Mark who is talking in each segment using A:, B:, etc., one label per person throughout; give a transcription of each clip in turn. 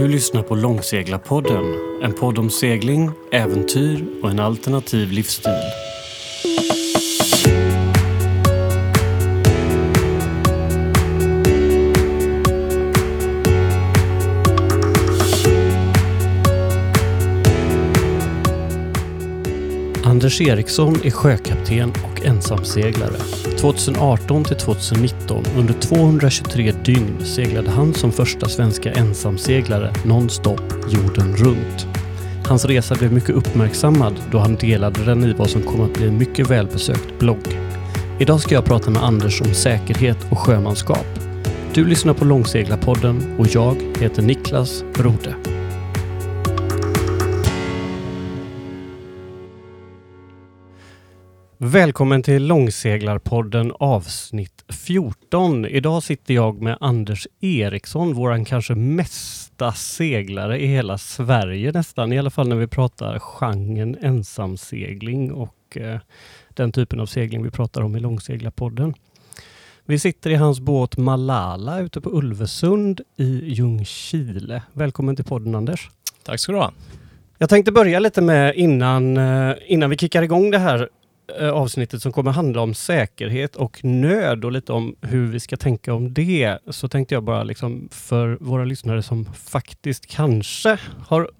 A: Du lyssnar på Långseglarpodden. En podd om segling, äventyr och en alternativ livsstil. Anders Eriksson är sjökapten och ensamseglare. 2018 till 2019, under 223 dygn, seglade han som första svenska ensamseglare nonstop jorden runt. Hans resa blev mycket uppmärksammad då han delade den i vad som kom att bli en mycket välbesökt blogg. Idag ska jag prata med Anders om säkerhet och sjömanskap. Du lyssnar på Långseglarpodden och jag heter Niklas Rode. Välkommen till Långseglarpodden avsnitt 14. Idag sitter jag med Anders Eriksson, våran kanske mesta seglare i hela Sverige nästan, i alla fall när vi pratar genren ensamsegling och eh, den typen av segling vi pratar om i Långseglarpodden. Vi sitter i hans båt Malala ute på Ulvesund i Ljungskile. Välkommen till podden Anders.
B: Tack ska du ha.
A: Jag tänkte börja lite med innan, eh, innan vi kickar igång det här avsnittet som kommer handla om säkerhet och nöd och lite om hur vi ska tänka om det. Så tänkte jag bara liksom för våra lyssnare som faktiskt kanske har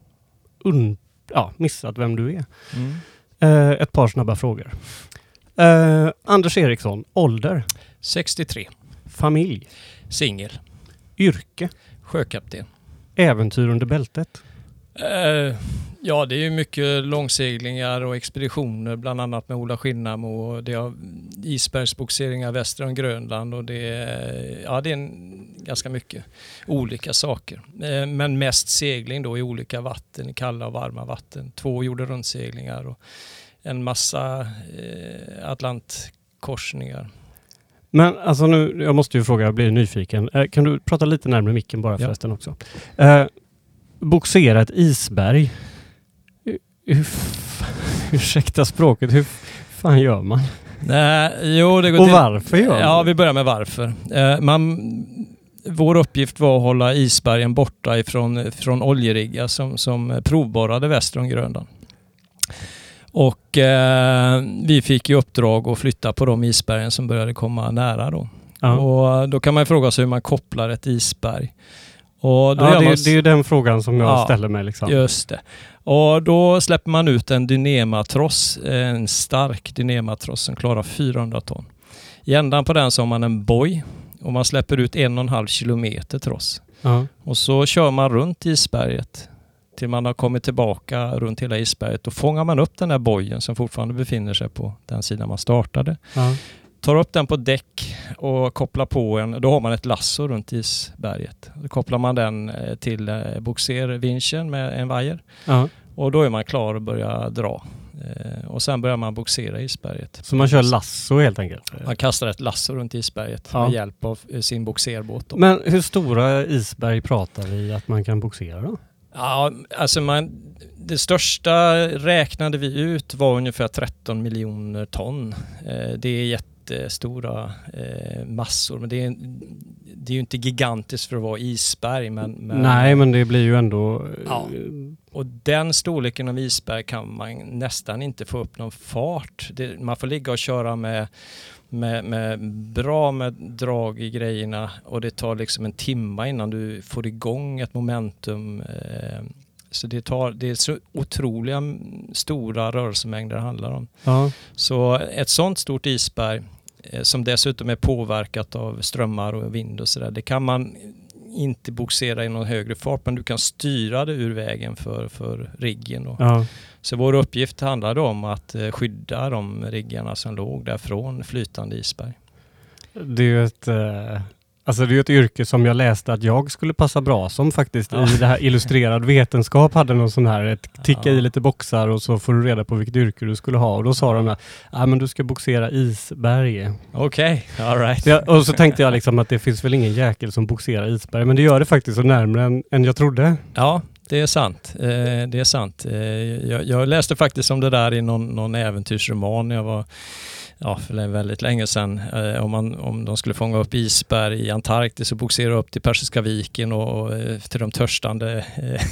A: un- ja, missat vem du är.
B: Mm.
A: Eh, ett par snabba frågor. Eh, Anders Eriksson, ålder,
B: 63.
A: familj,
B: Singel.
A: yrke,
B: Sjökapten.
A: äventyr under bältet.
B: Eh, ja, det är ju mycket långseglingar och expeditioner, bland annat med Ola Skinnamo och det har isbergsbogseringar väster om Grönland och det är, ja, det är en, ganska mycket olika saker. Eh, men mest segling då i olika vatten, kalla och varma vatten. Två jorden runt-seglingar och en massa eh, Atlantkorsningar.
A: Men alltså nu, jag måste ju fråga, jag blir nyfiken. Eh, kan du prata lite närmare micken bara
B: Ja.
A: förresten också? Eh, boxera ett isberg. Hur, ursäkta språket, hur fan gör man?
B: Nej, jo, det går
A: Och
B: till-
A: varför gör man
B: Ja, vi börjar med varför. Eh, man, vår uppgift var att hålla isbergen borta ifrån, från oljeriggar som, som provborrade väster om Grönland. Och eh, vi fick i uppdrag att flytta på de isbergen som började komma nära då.
A: Ja.
B: Och då kan man fråga sig hur man kopplar ett isberg. Och då
A: Ja, det,
B: man
A: är- det är ju den frågan som jag
B: Ja.
A: ställer mig. Liksom.
B: Just det. Och då släpper man ut en Dynema-tross, en stark Dynema-tross som klarar 400 ton. I ändan på den så har man en boj och man släpper ut en och en halv kilometer tross.
A: Ja.
B: Och så kör man runt isberget till man har kommit tillbaka runt hela isberget. Då fångar man upp den där bojen som fortfarande befinner sig på den sidan man startade.
A: Ja.
B: Tar upp den på däck och kopplar på en. Då har man ett lasso runt isberget. Då kopplar man den eh, till eh, boxervinschen med en vajer.
A: Ja.
B: Och då är man klar att börja dra. Eh, och sen börjar man boxera isberget.
A: Så man kör lasso helt enkelt?
B: Man kastar ett lasso runt isberget
A: Ja.
B: med hjälp av sin boxerbåt. Då.
A: Men hur stora isberg pratar vi att man kan boxera då?
B: Ja, alltså man, det största räknade vi ut var ungefär 13 miljoner ton. Det är jättestora eh, massor, men det är, det är ju inte gigantiskt för att vara isberg. Men, men,
A: Nej, men det blir ju ändå...
B: Ja. Och den storleken av isberg kan man nästan inte få upp någon fart. Det, man får ligga och köra med, med, med bra med drag i grejerna och det tar liksom en timme innan du får igång ett momentum. Eh, så det, tar, det är så otroliga mm, stora rörelsemängder det handlar om.
A: Ja.
B: Så ett sånt stort isberg eh, som dessutom är påverkat av strömmar och vind och sådär, det kan man inte boxera i någon högre fart men du kan styra det ur vägen för, för riggen.
A: Ja.
B: Så vår uppgift handlade om att eh, skydda de riggarna som låg där från flytande isberg.
A: Det är ju ett, eh, alltså det är ju ett yrke som jag läste att jag skulle passa bra som faktiskt
B: Ja.
A: i det här illustrerad vetenskap hade någon sån här, ett, ticka
B: Ja.
A: i lite boxar och så får du reda på vilket yrke du skulle ha. Och då sa de att ah, men du ska boxera isberg.
B: Okej, all right.
A: Så jag, och så tänkte jag liksom att det finns väl ingen jäkel som boxerar isberg, men det gör det faktiskt så närmare än, än jag trodde.
B: Ja, det är sant. Eh, det är sant. Eh, jag, jag läste faktiskt om det där i någon, någon äventyrsroman när jag var ja, för väldigt länge sedan. Eh, om, man, om de skulle fånga upp isberg i Antarktis och boxera upp till Persiska viken och, och eh, till de törstande.
A: Eh,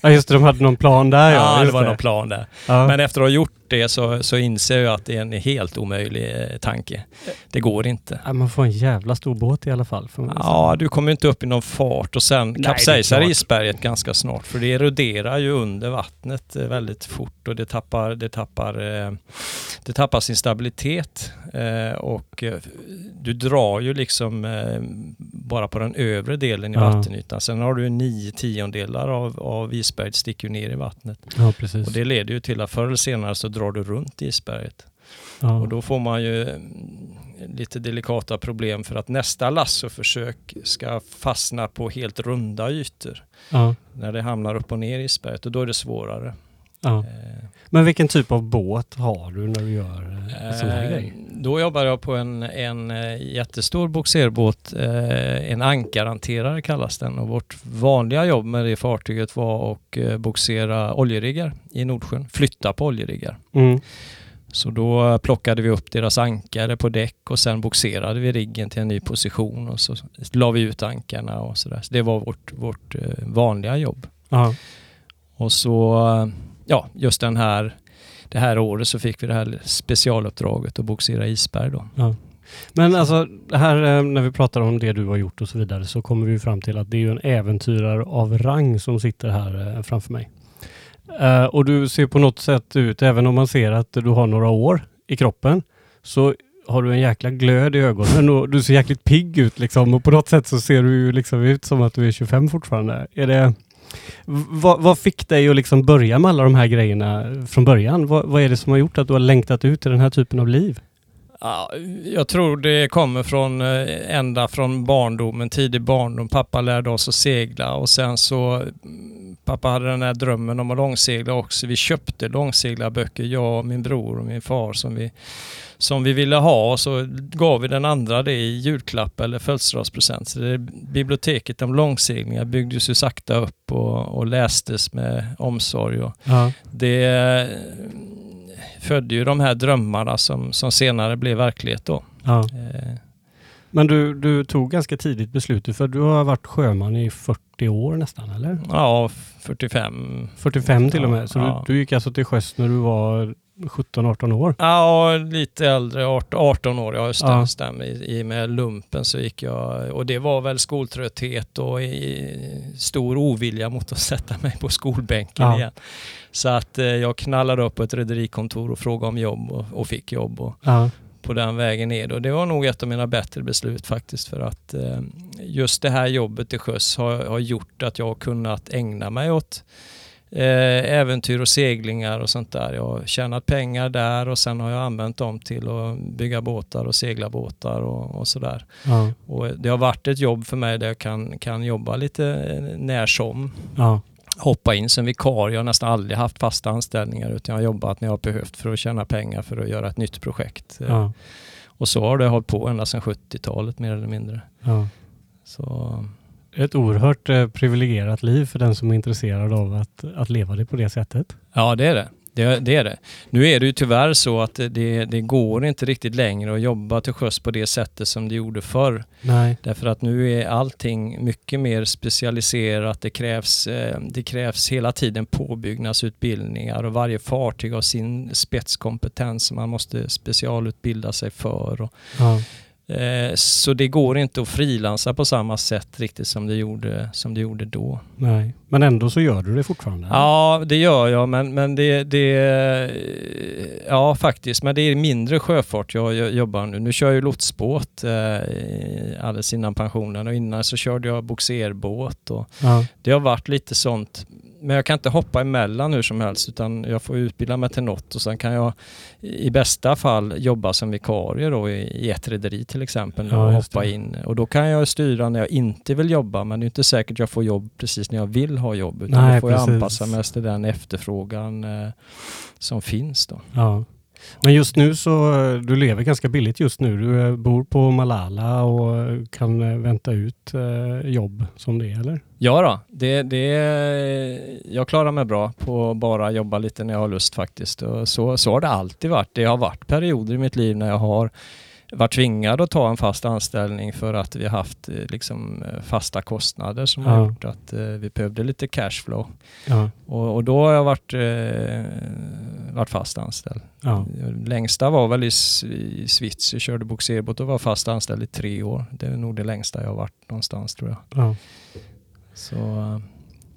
A: ja just det, de hade någon plan där
B: ja. ja det var det. någon plan där.
A: Ja.
B: Men efter att ha gjort det så, så inser jag att det är en helt omöjlig eh, tanke. Det går inte.
A: Ja, man får en jävla stor båt i alla fall.
B: Ja, du kommer inte upp i någon fart och sen kapsejsar isberget ganska snart för det eroderar ju under vattnet eh, väldigt fort och det tappar, det tappar, det tappar sin stabilitet och du drar ju liksom bara på den övre delen i ja. vattenytan. Sen har du nio tiondelar av, av isberget sticker ner i vattnet.
A: Ja, precis.
B: Och det leder ju till att förr eller senare så drar du runt isberget. Ja. Och då får man ju mm, lite delikata problem för att nästa lassoförsök ska fastna på helt runda ytor.
A: Ja.
B: När det hamnar upp och ner i isberget och då är det svårare.
A: Ja. Eh. Men vilken typ av båt har du när du gör eh, sån här eh, grej?
B: Då jobbar jag på en, en jättestor boxerbåt, en ankarhanterare kallas den och vårt vanliga jobb med det fartyget var att boxera oljeriggar i Nordsjön, flytta på oljeriggar.
A: Mm.
B: Så då plockade vi upp deras ankare på däck och sen boxerade vi riggen till en ny position och så la vi ut ankarna och sådär. Så det var vårt, vårt vanliga jobb.
A: Aha.
B: Och så ja, just den här, det här året så fick vi det här specialuppdraget att boxera isberg då.
A: Ja. Men alltså, här eh, när vi pratar om det du har gjort och så vidare så kommer vi fram till att det är en äventyrare av rang som sitter här eh, framför mig. Uh, och du ser på något sätt ut, även om man ser att du har några år i kroppen, så har du en jäkla glöd i ögonen och du ser jäkligt pigg ut liksom och på något sätt så ser du liksom ut som att du är 25 fortfarande. Är det, vad, vad, fick dig att liksom börja med alla de här grejerna från början? V vad, är det som har gjort att du har längtat ut till den här typen av liv?
B: Ja, jag tror det kommer från eh, ända från barndomen, tidig barndom. Pappa lärde oss att segla och sen så mm, Pappa hade den här drömmen om att långsegla också. Vi köpte långseglarböcker, jag, och min bror och min far som vi som vi ville ha och så gav vi den andra det i julklapp eller födelsedagspresent. Så det, biblioteket om långseglingar byggdes ju sakta upp och, och lästes med omsorg. Och
A: ja.
B: Det födde ju de här drömmarna som, som senare blev verklighet då.
A: Ja. Eh. Men du, du tog ganska tidigt beslutet för du har varit sjöman i 40 år nästan eller?
B: Ja, 45.
A: 45 till och med. Så ja. du, du gick alltså till sjöss när du var 17-18 år?
B: Ja, lite äldre, 18 år. Ja, just det, ja. stämmer. I, I med lumpen så gick jag, och det var väl skoltrötthet och stor ovilja mot att sätta mig på skolbänken ja. igen. Så att eh, jag knallade upp på ett rederikontor och frågade om jobb och, och fick jobb. Och,
A: ja.
B: på den vägen ner. Och det var nog ett av mina bättre beslut faktiskt för att eh, just det här jobbet till sjöss har, har gjort att jag har kunnat ägna mig åt eh, äventyr och seglingar och sånt där. Jag har tjänat pengar där och sen har jag använt dem till att bygga båtar och segla båtar och, och sådär.
A: Ja.
B: Och det har varit ett jobb för mig där jag kan, kan jobba lite när som.
A: Ja.
B: Hoppa in som vikarie. Jag har nästan aldrig haft fasta anställningar utan jag har jobbat när jag har behövt för att tjäna pengar för att göra ett nytt projekt.
A: Ja.
B: Och så har det hållit på ända sedan 70-talet mer eller mindre. Så
A: ett oerhört eh, privilegierat liv för den som är intresserad av att, att leva det på det sättet.
B: Ja, det är det. Det, det, är det. Nu är det ju tyvärr så att det, det går inte riktigt längre att jobba till sjöss på det sättet som det gjorde förr.
A: Nej.
B: Därför att nu är allting mycket mer specialiserat. Det krävs, eh, det krävs hela tiden påbyggnadsutbildningar och varje fartyg har sin spetskompetens som man måste specialutbilda sig för. Och,
A: ja.
B: Eh, så det går inte att frilansa på samma sätt riktigt som det gjorde, som det gjorde då.
A: Nej, men ändå så gör du det fortfarande?
B: Ja, det gör jag, men, men det, det... Ja, faktiskt. Men det är mindre sjöfart jag jobbar nu. Nu kör jag ju lotsbåt eh, alldeles innan pensionen och innan så körde jag boxerbåt. Och
A: ja.
B: Det har varit lite sånt men jag kan inte hoppa emellan hur som helst utan jag får utbilda mig till något och sen kan jag i bästa fall jobba som vikarie då i ett rederi till exempel ja, och hoppa in. Och då kan jag styra när jag inte vill jobba men det är inte säkert jag får jobb precis när jag vill ha jobb utan
A: Nej,
B: då får
A: precis.
B: jag anpassa mig till den efterfrågan eh, som finns då.
A: Ja. Men just nu så, du lever ganska billigt just nu. Du eh, bor på Malala och eh, kan eh, vänta ut jobb som det är eller?
B: Ja då, det, det, jag klarar mig bra på att bara jobba lite när jag har lust faktiskt. Och så, så har det alltid varit. Det har varit perioder i mitt liv när jag har varit tvingad att ta en fast anställning för att vi haft eh, liksom, eh, fasta kostnader som ja. har gjort att eh, vi behövde lite cashflow. Ja. Och, och, då har jag varit, eh, varit fast anställd. Ja. Längsta var väl i, i Schweiz, jag körde boxerbåt och var fast anställd i tre år. Det är nog det längsta jag har varit någonstans tror jag. Så,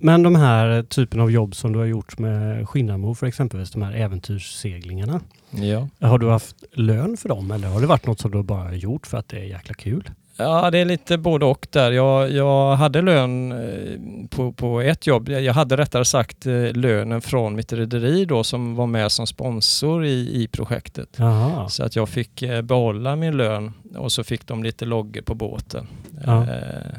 A: men de här typen av jobb som du har gjort med Skinnamo för exempelvis de här äventyrsseglingarna.
B: Ja.
A: Har du haft lön för dem eller har det varit något som du bara gjort för att det är jäkla kul?
B: Ja, det är lite både och där. Jag, jag hade lön eh, på, på ett jobb. Jag hade rättare sagt eh, lönen från mitt rederi då som var med som sponsor i, i projektet.
A: Aha.
B: Så att jag fick eh, behålla min lön och så fick de lite loggor på båten. Ja. Eh,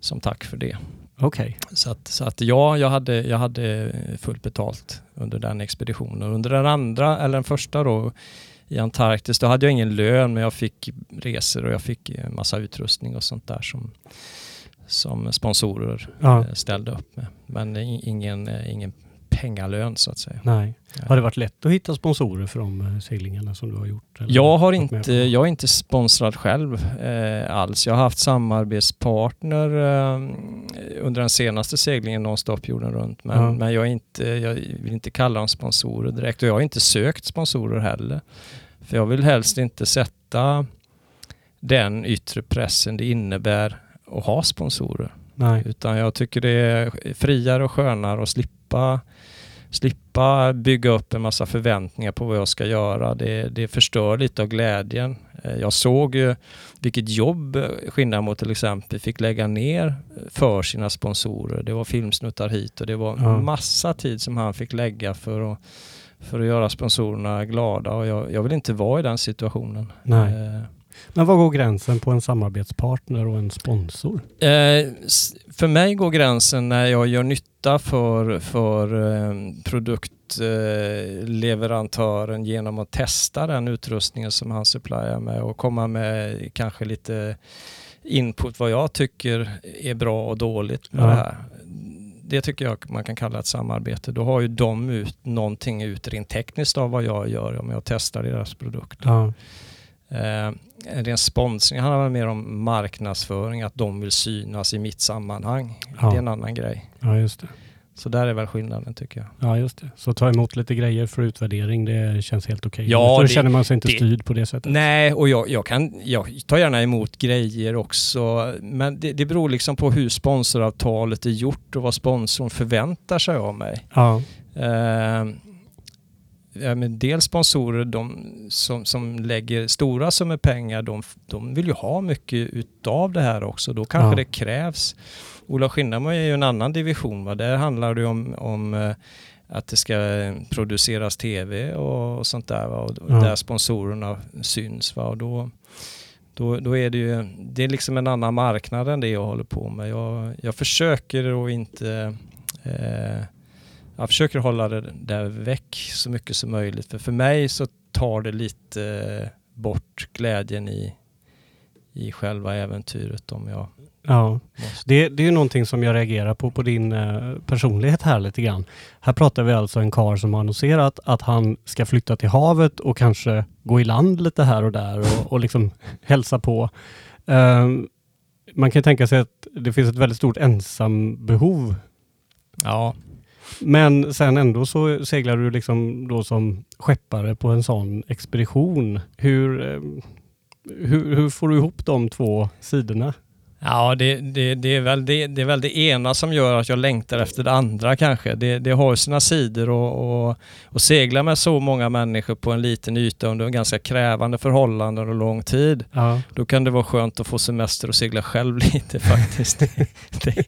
B: som tack för det. Okay. Så, att, så att ja, jag hade, jag hade fullt betalt under den expeditionen. Under den andra, eller den första då, i Antarktis, då hade jag ingen lön men jag fick resor och jag fick massa utrustning och sånt där som, som sponsorer ja. Eh, ställde upp med. Men ingen, eh, ingen pengalön så att säga.
A: Nej. Har det varit lätt att hitta sponsorer för de eh, seglingarna som du har gjort?
B: Jag, har inte, jag är inte sponsrad själv eh, alls. Jag har haft samarbetspartner eh, under den senaste seglingen Nonstop jorden runt. Men, ja. men jag, är inte, jag vill inte kalla dem sponsorer direkt och jag har inte sökt sponsorer heller. För jag vill helst inte sätta den yttre pressen det innebär att ha sponsorer.
A: Nej.
B: Utan jag tycker det är friare och skönare att slippa slippa bygga upp en massa förväntningar på vad jag ska göra. Det, det förstör lite av glädjen. Eh, jag såg ju vilket jobb Skinnamo till exempel fick lägga ner för sina sponsorer. Det var filmsnuttar hit och det var ja. massa tid som han fick lägga för att, för att göra sponsorerna glada och jag, jag vill inte vara i den situationen.
A: Nej. Eh, men var går gränsen på en samarbetspartner och en sponsor?
B: Eh, för mig går gränsen när jag gör nytta för, för eh, produktleverantören eh, genom att testa den utrustningen som han supplyar med och komma med kanske lite input vad jag tycker är bra och dåligt med ja. det här. Det tycker jag man kan kalla ett samarbete. Då har ju de ut någonting ut rent tekniskt av vad jag gör om jag testar deras produkt.
A: Ja.
B: Eh, ren sponsring handlar mer om marknadsföring, att de vill synas i mitt sammanhang. Ja. Det är en annan grej.
A: Ja, just det.
B: Så där är väl skillnaden tycker jag.
A: Ja, just det. Så ta emot lite grejer för utvärdering, det känns helt okej. Okay.
B: Ja,
A: Då det, känner man sig inte det, styrd på det sättet.
B: Nej, och jag, jag, kan, jag tar gärna emot grejer också. Men det, det beror liksom på hur sponsoravtalet är gjort och vad sponsorn förväntar sig av mig.
A: Ja.
B: Uh, ja, men dels sponsorer de som, som lägger stora summor pengar, de, de vill ju ha mycket utav det här också. Då kanske ja. det krävs. Ola Skinnamo är ju en annan division. Va? Där handlar det om, om eh, att det ska produceras tv och, och sånt där. Va? Och ja. Där sponsorerna syns. Va? Och då, då, då är det ju det är liksom en annan marknad än det jag håller på med. Jag, jag försöker att inte eh, jag försöker hålla det där väck så mycket som möjligt. För för mig så tar det lite eh, bort glädjen i, i själva äventyret om jag
A: Ja, det, det är ju någonting som jag reagerar på på din eh, personlighet här lite grann. Här pratar vi alltså en kar som har annonserat att han ska flytta till havet och kanske gå i land lite här och där och, och liksom hälsa på. Um, man kan tänka sig att det finns ett väldigt stort ensambehov.
B: Ja.
A: Men sen ändå så seglar du liksom då som skeppare på en sån expedition. Hur, eh, hur, hur får du ihop de två sidorna?
B: Ja, det, det, det, är väl det, det är väl det ena som gör att jag längtar efter det andra kanske. Det, det har sina sidor och, och, och segla med så många människor på en liten yta under ganska krävande förhållanden och lång tid.
A: Ja.
B: Då kan det vara skönt att få semester och segla själv lite faktiskt. det,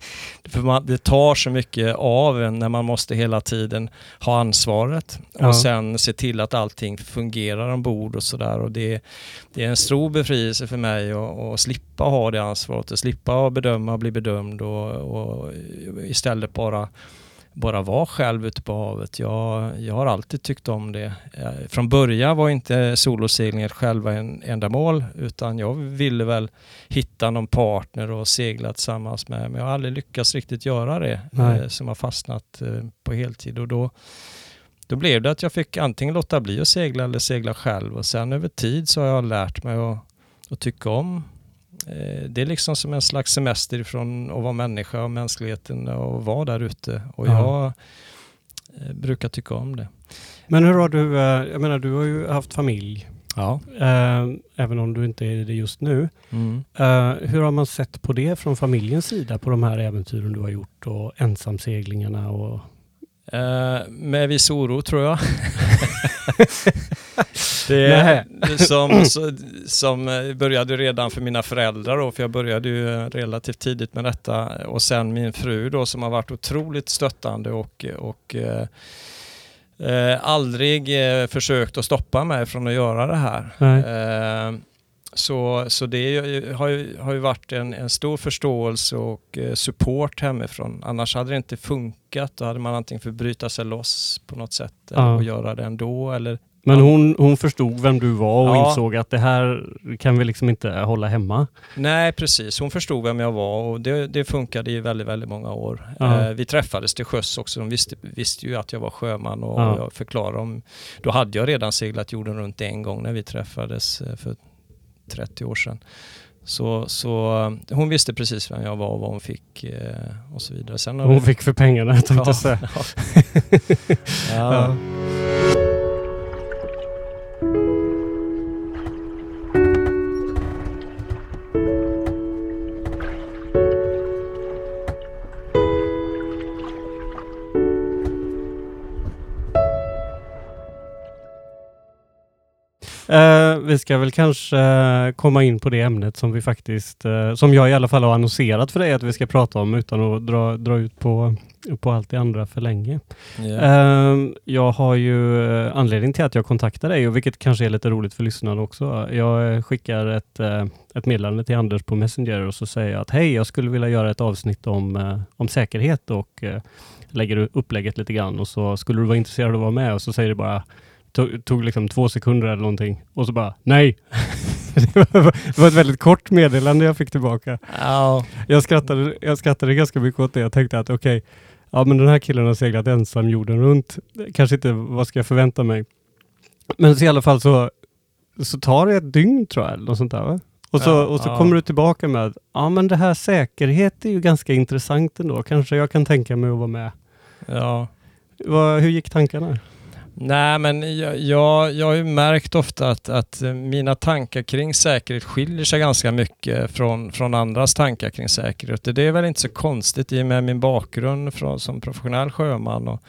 B: för man, det tar så mycket av en när man måste hela tiden ha ansvaret och ja. sen se till att allting fungerar ombord och sådär. det, det är en stor befrielse för mig att, att slippa ha det ansvaret slippa bedöma och bli bedömd och, och istället bara bara vara själv ute på havet. Jag, jag har alltid tyckt om det. Eh, från början var inte solosegling ett själva en ändamål utan jag ville väl hitta någon partner och segla tillsammans med. Men jag har aldrig lyckats riktigt göra det
A: Nej.
B: som har fastnat eh, på heltid. Och då, då blev det att jag fick antingen låta bli att segla eller segla själv och sen över tid så har jag lärt mig att, att tycka om eh, det är liksom som en slags semester ifrån att vara människa och mänskligheten och vara där ute. Och
A: Ja.
B: jag eh, brukar tycka om det.
A: Men hur har du, eh, jag menar du har ju haft familj,
B: Ja.
A: eh, även om du inte är det just nu.
B: Mm.
A: Eh, hur har man sett på det från familjens sida, på de här äventyren du har gjort och ensamseglingarna och
B: Eh, med viss oro tror jag. det som, som eh, började redan för mina föräldrar då, för jag började ju eh, relativt tidigt med detta och sen min fru då som har varit otroligt stöttande och, och eh, eh, aldrig försökt att stoppa mig från att göra det här. Så, så det ju- har ju, har ju varit en, en stor förståelse och eh, support hemifrån. Annars hade det inte funkat. Då hade man antingen fått bryta sig loss på något sätt
A: Ja.
B: och göra det ändå. Eller,
A: Men
B: Ja.
A: hon, hon förstod vem du var och
B: Ja.
A: insåg att det här kan vi liksom inte hålla hemma.
B: nej, precis. Hon förstod vem jag var och det, det funkade i väldigt, väldigt många år. Eh, vi träffades till sjöss också. De visste, visste ju att jag var sjöman och
A: Ja.
B: jag förklarade om... Då hade jag redan seglat jorden runt en gång när vi träffades eh, för 30 år sedan. Så, så hon visste precis vem jag var och vad hon fick eh, och så vidare. Sen
A: Hon
B: vi-
A: fick för pengarna tänkte jag säga.
B: ja. ja.
A: Eh, vi ska väl kanske eh, komma in på det ämnet som vi faktiskt, eh, som jag i alla fall har annonserat för dig att vi ska prata om utan att dra, dra ut på, på allt det andra för länge. Eh, jag har ju eh, anledning till att jag kontaktar dig och vilket kanske är lite roligt för lyssnarna också. Jag eh, skickar ett, eh, ett meddelande till Anders på Messenger och så säger jag att hej, jag skulle vilja göra ett avsnitt om, om säkerhet och lägger upplägget lite grann och så skulle du vara intresserad av att vara med och så säger det bara tog, tog liksom två sekunder eller någonting och så bara nej. det, var, ett väldigt kort meddelande jag fick tillbaka.
B: Ja.
A: Jag skrattade, jag skrattade ganska mycket åt det. Jag tänkte att okej, ja men den här killen har seglat ensam jorden runt. Kanske inte, vad ska jag förvänta mig? Men så i alla fall så, så tar det ett dygn tror jag, eller något sånt där va? Och så, och så
B: ja.
A: kommer du tillbaka med, ja men det här säkerhet är ju ganska intressant ändå. Kanske jag kan tänka mig att vara med.
B: ja.
A: Vad, hur gick tankarna?
B: Nej, men jag, jag, jag har ju märkt ofta att, att mina tankar kring säkerhet skiljer sig ganska mycket från, från andras tankar kring säkerhet. Det är väl inte så konstigt i och med min bakgrund från, som professionell sjöman och,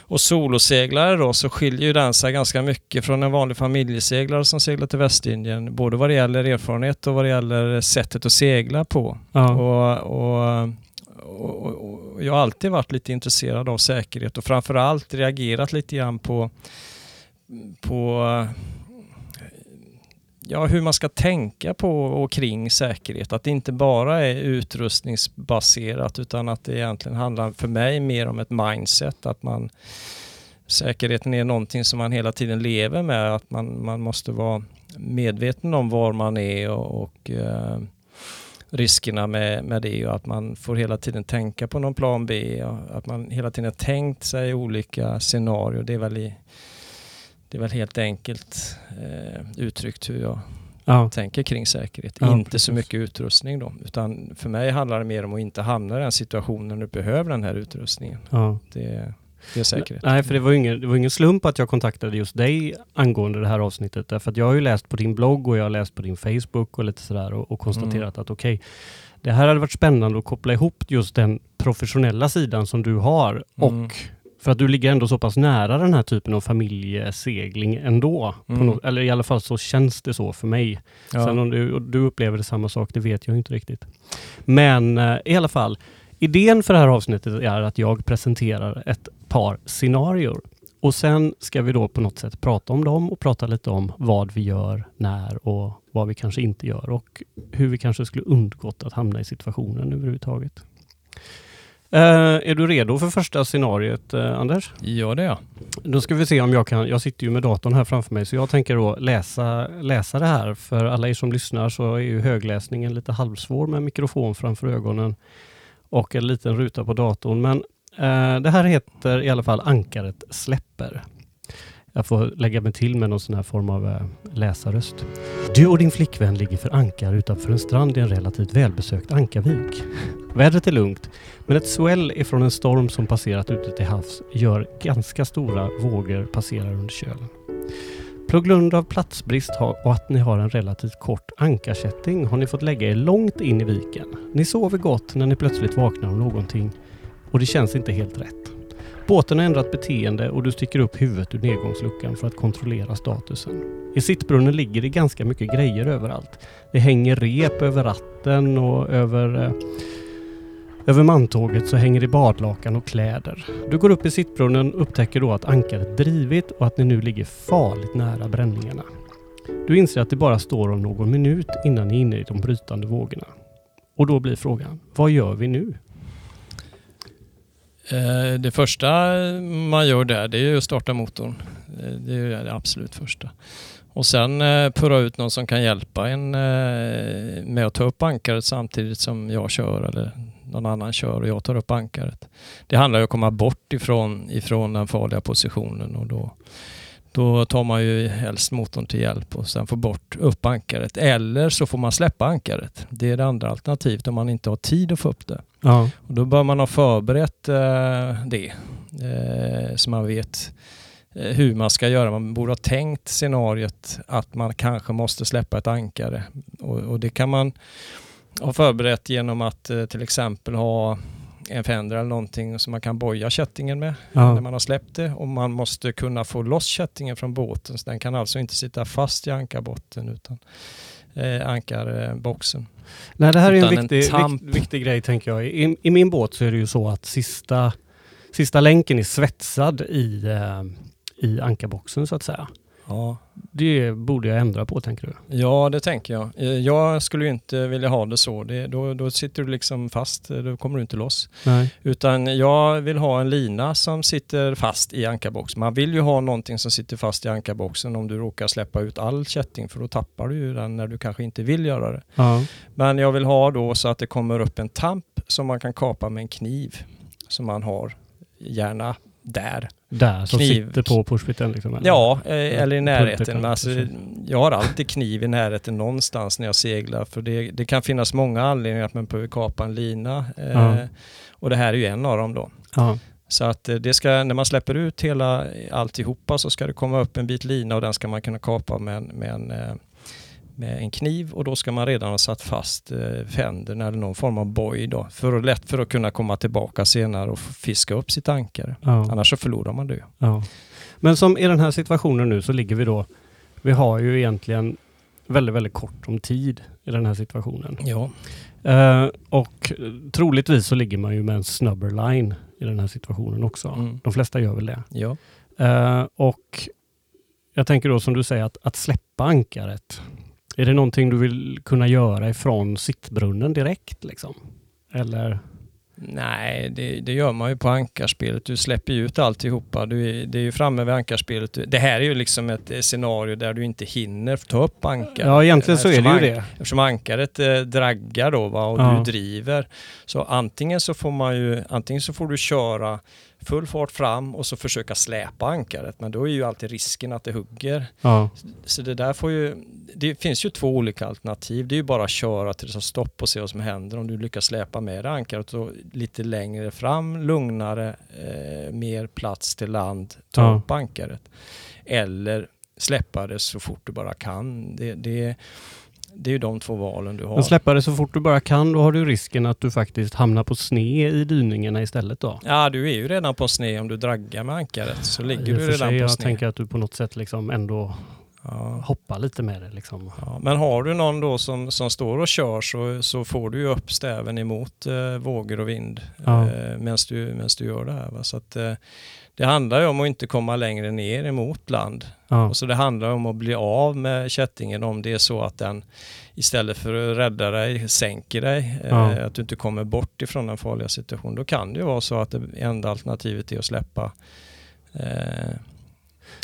B: och soloseglare då så skiljer ju den sig ganska mycket från en vanlig familjeseglare som seglar till Västindien. Både vad det gäller erfarenhet och vad det gäller sättet att segla på.
A: Ja,
B: Och, och, och, och, och jag har alltid varit lite intresserad av säkerhet och framförallt reagerat lite grann på, på ja, hur man ska tänka på och kring säkerhet. Att det inte bara är utrustningsbaserat utan att det egentligen handlar för mig mer om ett mindset. Att man, säkerheten är någonting som man hela tiden lever med. Att man, man måste vara medveten om var man är och, och eh, riskerna med, med det och att man får hela tiden tänka på någon plan B och att man hela tiden har tänkt sig olika scenarier. Det är väl, i, det är väl helt enkelt eh, uttryckt hur jag
A: ja,
B: tänker kring säkerhet.
A: Ja,
B: inte
A: precis.
B: så mycket utrustning då, utan för mig handlar det mer om att inte hamna i den situationen när du behöver den här utrustningen.
A: ja.
B: Det, det är säkerhet.
A: Nej, för det var, ingen, det var ingen slump att jag kontaktade just dig angående det här avsnittet. Därför att jag har ju läst på din blogg och jag har läst på din Facebook och lite sådär och, och konstaterat att okej, det här hade varit spännande att koppla ihop just den professionella sidan som du har
B: Mm.
A: och för att du ligger ändå så pass nära den här typen av familjesegling ändå.
B: Mm.
A: något, eller i alla fall så känns det så för mig.
B: Ja.
A: Sen om du, du upplever det samma sak, det vet jag inte riktigt. Men eh, i alla fall, idén för det här avsnittet är att jag presenterar ett par scenarier. Och sen ska vi då på något sätt prata om dem och prata lite om vad vi gör, när och vad vi kanske inte gör och hur vi kanske skulle undgått att hamna i situationen överhuvudtaget. Eh, är du redo för första scenariet, eh, Anders?
B: Ja, det är jag.
A: Då ska vi se om jag kan, jag sitter ju med datorn här framför mig, så jag tänker då läsa, läsa det här. För alla er som lyssnar så är ju högläsningen lite halvsvår med mikrofon framför ögonen och en liten ruta på datorn. Men eh, det här heter i alla fall Ankaret släpper. Jag får lägga mig till med någon sån här form av eh, läsarröst. Du och din flickvän ligger för ankar utanför en strand i en relativt välbesökt ankarvik. Vädret är lugnt, men ett swell ifrån en storm som passerat ute till havs gör ganska stora vågor passera under kölen. På grund av platsbrist och att ni har en relativt kort ankarkätting har ni fått lägga er långt in i viken. Ni sover gott när ni plötsligt vaknar av någonting och det känns inte helt rätt. Båten har ändrat beteende och du sticker upp huvudet ur nedgångsluckan för att kontrollera statusen. I sittbrunnen ligger det ganska mycket grejer överallt. Det hänger rep över ratten och över eh, över mantåget så hänger det badlakan och kläder. Du går upp i sittbrunnen och upptäcker då att ankaret drivit och att ni nu ligger farligt nära bränningarna. Du inser att det bara står om någon minut innan ni är inne i de brytande vågorna. Och då blir frågan, vad gör vi nu?
B: Eh, det första man gör där det är att starta motorn. Eh, det är det absolut första. Och sen eh, purra ut någon som kan hjälpa en med att ta upp ankaret samtidigt som jag kör eller någon annan kör och jag tar upp ankaret. Det handlar ju om att komma bort ifrån, ifrån den farliga positionen och då, då tar man ju helst motorn till hjälp och sen får bort upp ankaret. Eller så får man släppa ankaret. Det är det andra alternativet om man inte har tid att få upp det. Ja. Och då bör man ha förberett eh, det eh, så man vet eh, hur man ska göra. Man borde ha tänkt scenariot att man kanske måste släppa ett ankare. Och, och det kan man ha förberett genom att eh, till exempel ha en fender eller någonting som man kan boja kättingen med ja. när man har släppt det och man måste kunna få loss kättingen från båten så den kan alltså inte sitta fast i ankarbotten utan eh, ankarboxen.
A: Nej, det här utan är en viktig, en vikt, viktig grej tänker jag. I, I, min båt så är det ju så att sista, sista länken är svetsad i, eh, i ankarboxen så att säga. Ja. Det borde jag ändra på tänker du?
B: Ja, det tänker jag. Eh, jag skulle inte vilja ha det så. Det, då, då sitter du liksom fast, eh, då kommer du inte loss. Nej. Utan jag vill ha en lina som sitter fast i ankarboxen. Man vill ju ha någonting som sitter fast i ankarboxen om du råkar släppa ut all kätting för då tappar du ju den när du kanske inte vill göra det. Ja. Men jag vill ha då så att det kommer upp en tamp som man kan kapa med en kniv som man har gärna där.
A: Där, som kniv. sitter på pushbiten? Liksom,
B: eller? Ja, eh, eller i närheten. Men alltså, jag har alltid kniv i närheten någonstans när jag seglar. För det, det kan finnas många anledningar att man behöver kapa en lina. Eh. Och det här är ju en av dem då. Ja. Så att eh, det ska, när man släpper ut hela alltihopa så ska det komma upp en bit lina och den ska man kunna kapa med, med en eh, med en kniv och då ska man redan ha satt fast eh, fänden eller någon form av boj då. För att, lätt för att kunna komma tillbaka senare och fiska upp sitt ankare. Ja. Annars så förlorar man det. Ja.
A: Men som i den här situationen nu så ligger vi då, vi har ju egentligen väldigt, väldigt kort om tid i den här situationen. Ja. Uh, och troligtvis så ligger man ju med en snubberline i den här situationen också. Mm. De flesta gör väl det. Ja. Uh, och jag tänker då som du säger att, att släppa ankaret. Är det någonting du vill kunna göra ifrån sittbrunnen direkt? Liksom? Eller?
B: Nej, det, det, gör man ju på ankarspelet. Du släpper ju ut alltihopa. Du är, det är ju framme vid ankarspelet. Det här är ju liksom ett scenario där du inte hinner ta upp ankaret.
A: Ja, egentligen så är det ju det.
B: Eftersom ankaret eh, draggar då va, och ja. du driver. Så antingen så får man ju, antingen så får du köra full fart fram och så försöka släpa ankaret. Men då är ju alltid risken att det hugger. Ja. Så det där får ju, det finns ju två olika alternativ. Det är ju bara att köra till det tar stopp och se vad som händer. Om du lyckas släpa med ankaret och lite längre fram, lugnare, eh, mer plats till land, ta ja. upp ankaret. Eller släppa det så fort du bara kan. Det, det, det är ju de två valen du har.
A: Men släppa det så fort du bara kan, då har du risken att du faktiskt hamnar på sned i dyningarna istället då?
B: Ja, du är ju redan på sned om du draggar med ankaret. Så ligger du redan sig, på
A: jag
B: sned.
A: Jag tänker att du på något sätt liksom ändå
B: Ja.
A: hoppa lite med det liksom.
B: Ja, men har du någon då som, som står och kör så, så får du ju upp stäven emot eh, vågor och vind
A: Ja.
B: eh, medan du, du gör det här. Va? Så att, eh, det handlar ju om att inte komma längre ner emot land.
A: Ja,
B: Och så det handlar om att bli av med kättingen om det är så att den istället för att rädda dig sänker dig. Eh,
A: Ja.
B: att du inte kommer bort ifrån den farliga situationen. Då kan det ju vara så att det enda alternativet är att släppa. Eh,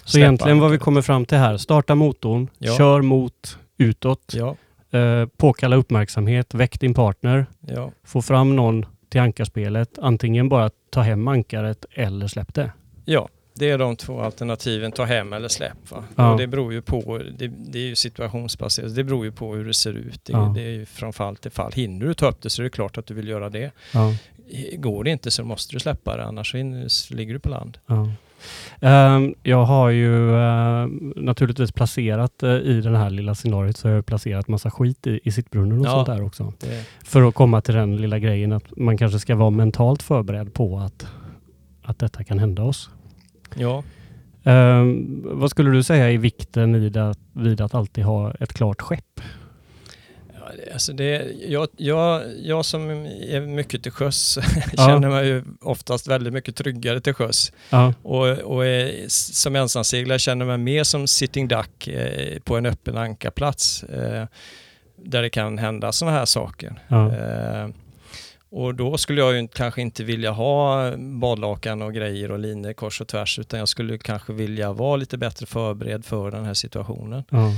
A: så
B: släppa
A: egentligen vad vi kommer fram till här, starta motorn,
B: Ja.
A: kör mot utåt,
B: Ja,
A: eh, påkalla uppmärksamhet, väck din partner,
B: ja.
A: få fram någon till ankarspelet, antingen bara ta hem ankaret eller släpp det.
B: Ja, det är de två alternativen, ta hem eller släpp.
A: Ja.
B: Och det beror ju på, det, det är ju situationsbaserat, det beror ju på hur det ser ut. Det,
A: Ja.
B: det är ju från fall till fall. Hinner du ta upp det så är det klart att du vill göra det.
A: Ja.
B: Går det inte så måste du släppa det, annars ligger du på land.
A: Ehm, jag har ju ehm, naturligtvis placerat eh, i det här lilla scenariot så har jag placerat massa skit i, i sittbrunnen och
B: Ja.
A: sånt där också.
B: Det,
A: För att komma till den lilla grejen att man kanske ska vara mentalt förberedd på att, att detta kan hända oss.
B: ja,
A: Ehm, vad skulle du säga är vikten i det, vid att alltid ha ett klart skepp?
B: Alltså det, jag, jag, jag som är mycket till sjöss
A: Ja.
B: känner mig ju oftast väldigt mycket tryggare till sjöss.
A: Ja,
B: Och, och är, som ensamseglare känner jag mig mer som sitting duck eh, på en öppen ankarplats. Eh, där det kan hända sådana här saker.
A: ja,
B: Eh, och då skulle jag ju kanske inte vilja ha badlakan och grejer och linor kors och tvärs utan jag skulle kanske vilja vara lite bättre förberedd för den här situationen.
A: Mm.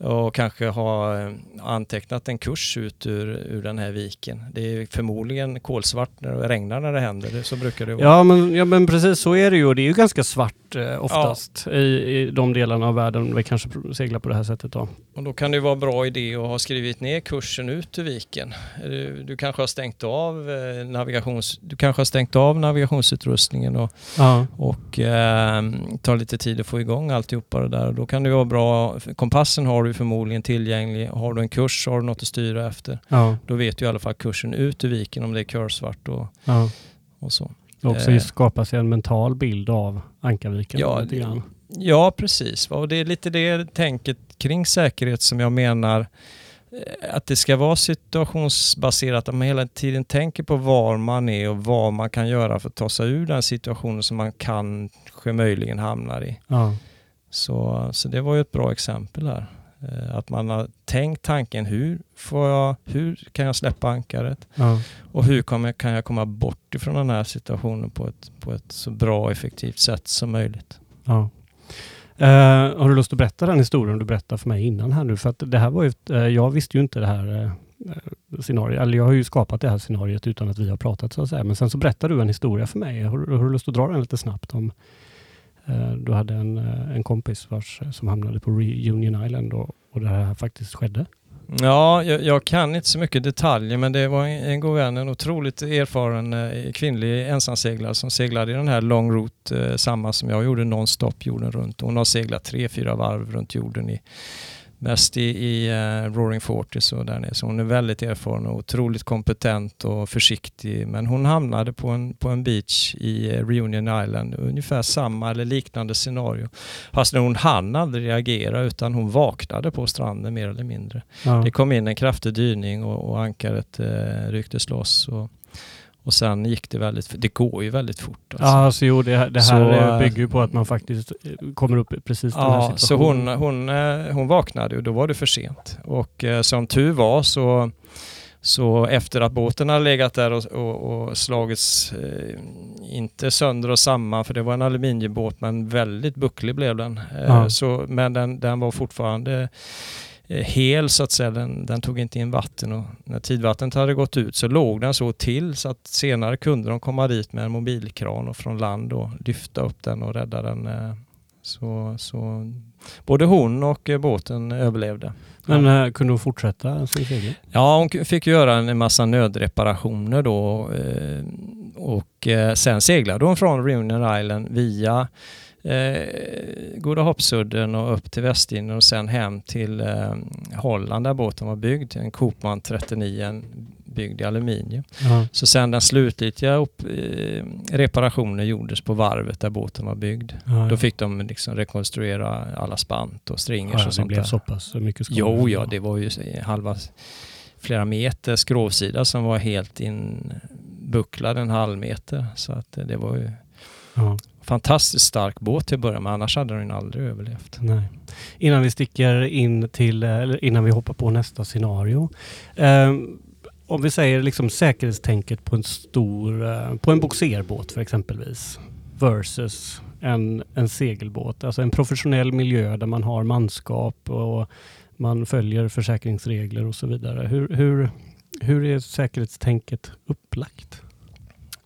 B: Och kanske ha eh, antecknat en kurs ut ur, ur den här viken. Det är förmodligen kolsvart när det regnar när det händer, så brukar det vara.
A: ja, men, ja men precis så är det ju och det är ju ganska svart eh, oftast i, i de delarna av världen vi kanske seglar på det här sättet då.
B: Och då kan det vara bra idé att ha skrivit ner kursen ut ur viken. Du, du kanske har stängt av eh, navigations, du kanske har stängt av navigationsutrustningen och,
A: Ja,
B: och eh, tar lite tid att få igång alltihopa det där. Då kan det vara bra, kompassen har du förmodligen tillgänglig. Har du en kurs så har du något att styra efter.
A: ja,
B: Då vet du i alla fall kursen ut ur viken om det är körsvart och,
A: ja.
B: och så.
A: Och också
B: Eh.
A: skapa sig en mental bild av Ankarviken.
B: Ja,
A: lite grann.
B: Ja, precis. Och det är lite det tänket kring säkerhet som jag menar eh, att det ska vara situationsbaserat, att man hela tiden tänker på var man är och vad man kan göra för att ta sig ur den situationen som man kanske möjligen hamnar i.
A: Ja,
B: Så, så det var ju ett bra exempel här. Eh, Att man har tänkt tanken hur, får jag, hur kan jag släppa ankaret
A: ja,
B: och hur kommer, kan jag komma bort ifrån den här situationen på ett, på ett så bra och effektivt sätt som möjligt.
A: ja. Eh, har du lust att berätta den historien du berättade för mig innan här nu? För att det här var ju, eh, jag visste ju inte det här eh, scenariot, eller jag har ju skapat det här scenariot utan att vi har pratat så att säga. Men sen så berättade du en historia för mig. Har, har du lust att dra den lite snabbt om Eh, du hade en, eh, en kompis vars, eh, som hamnade på Reunion Island och, och det här faktiskt skedde?
B: Ja, jag, jag kan inte så mycket detaljer men det var en, en god vän, en otroligt erfaren eh, kvinnlig ensamseglare som seglade i den här long route, eh, samma som jag gjorde nonstop jorden runt. Hon har seglat tre, fyra varv runt jorden i mest i, i eh, Roaring Forties och där nere. Så hon är väldigt erfaren och otroligt kompetent och försiktig. Men hon hamnade på en, på en beach i eh, Reunion Island, ungefär samma eller liknande scenario. Fast hon hann aldrig reagera utan hon vaknade på stranden mer eller mindre.
A: Ja,
B: Det kom in en kraftig dyning och, och ankaret eh, rycktes loss. Och, och sen gick det väldigt, det går ju väldigt fort. Alltså.
A: ja alltså, jo, det, det här
B: Så,
A: eh,
B: eh,
A: bygger ju på att man faktiskt eh, kommer upp i precis den här
B: Ja, så
A: situationen.
B: hon, hon, hon vaknade och då var det för sent. Och som tur var så, så efter att båten hade legat där och, och, och slagits, eh, inte sönder och samman för det var en aluminiumbåt men väldigt bucklig blev den. Eh,
A: Ja.
B: så, men den, den var fortfarande hel så att säga. Den, den tog inte in vatten och när tidvattnet hade gått ut så låg den så till så att senare kunde de komma dit med en mobilkran och från land och lyfta upp den och rädda den. eh, Så, så både hon och eh, båten överlevde.
A: Men eh, kunde hon fortsätta sin segling?
B: Ja, hon fick göra en massa nödreparationer då eh, och eh, sen seglade hon från Reunion Island via eh, Goda Hoppsudden och upp till Västindien och sen hem till eh, Holland där båten var byggd. En Koopman 39, en byggd i aluminium.
A: Ja.
B: Så sen den slutgiltiga upp, eh, reparationen gjordes på varvet där båten var byggd.
A: Ja,
B: Då fick de liksom rekonstruera alla spant och stringers
A: ja,
B: och
A: det
B: sånt
A: blev
B: där.
A: så pass mycket skador.
B: Jo, ja, det var ju halva, flera meter skrovsida som var helt inbucklad en halv meter. Så att det var ju
A: Ja,
B: fantastiskt stark båt till att börja med, annars hade den aldrig överlevt.
A: nej. Innan vi sticker in till, eller innan vi hoppar på nästa scenario. Eh, om vi säger liksom säkerhetstänket på en stor, eh, på en boxerbåt för exempelvis. Versus en, en segelbåt. Alltså en professionell miljö där man har manskap och man följer försäkringsregler och så vidare. Hur, hur, hur är säkerhetstänket upplagt?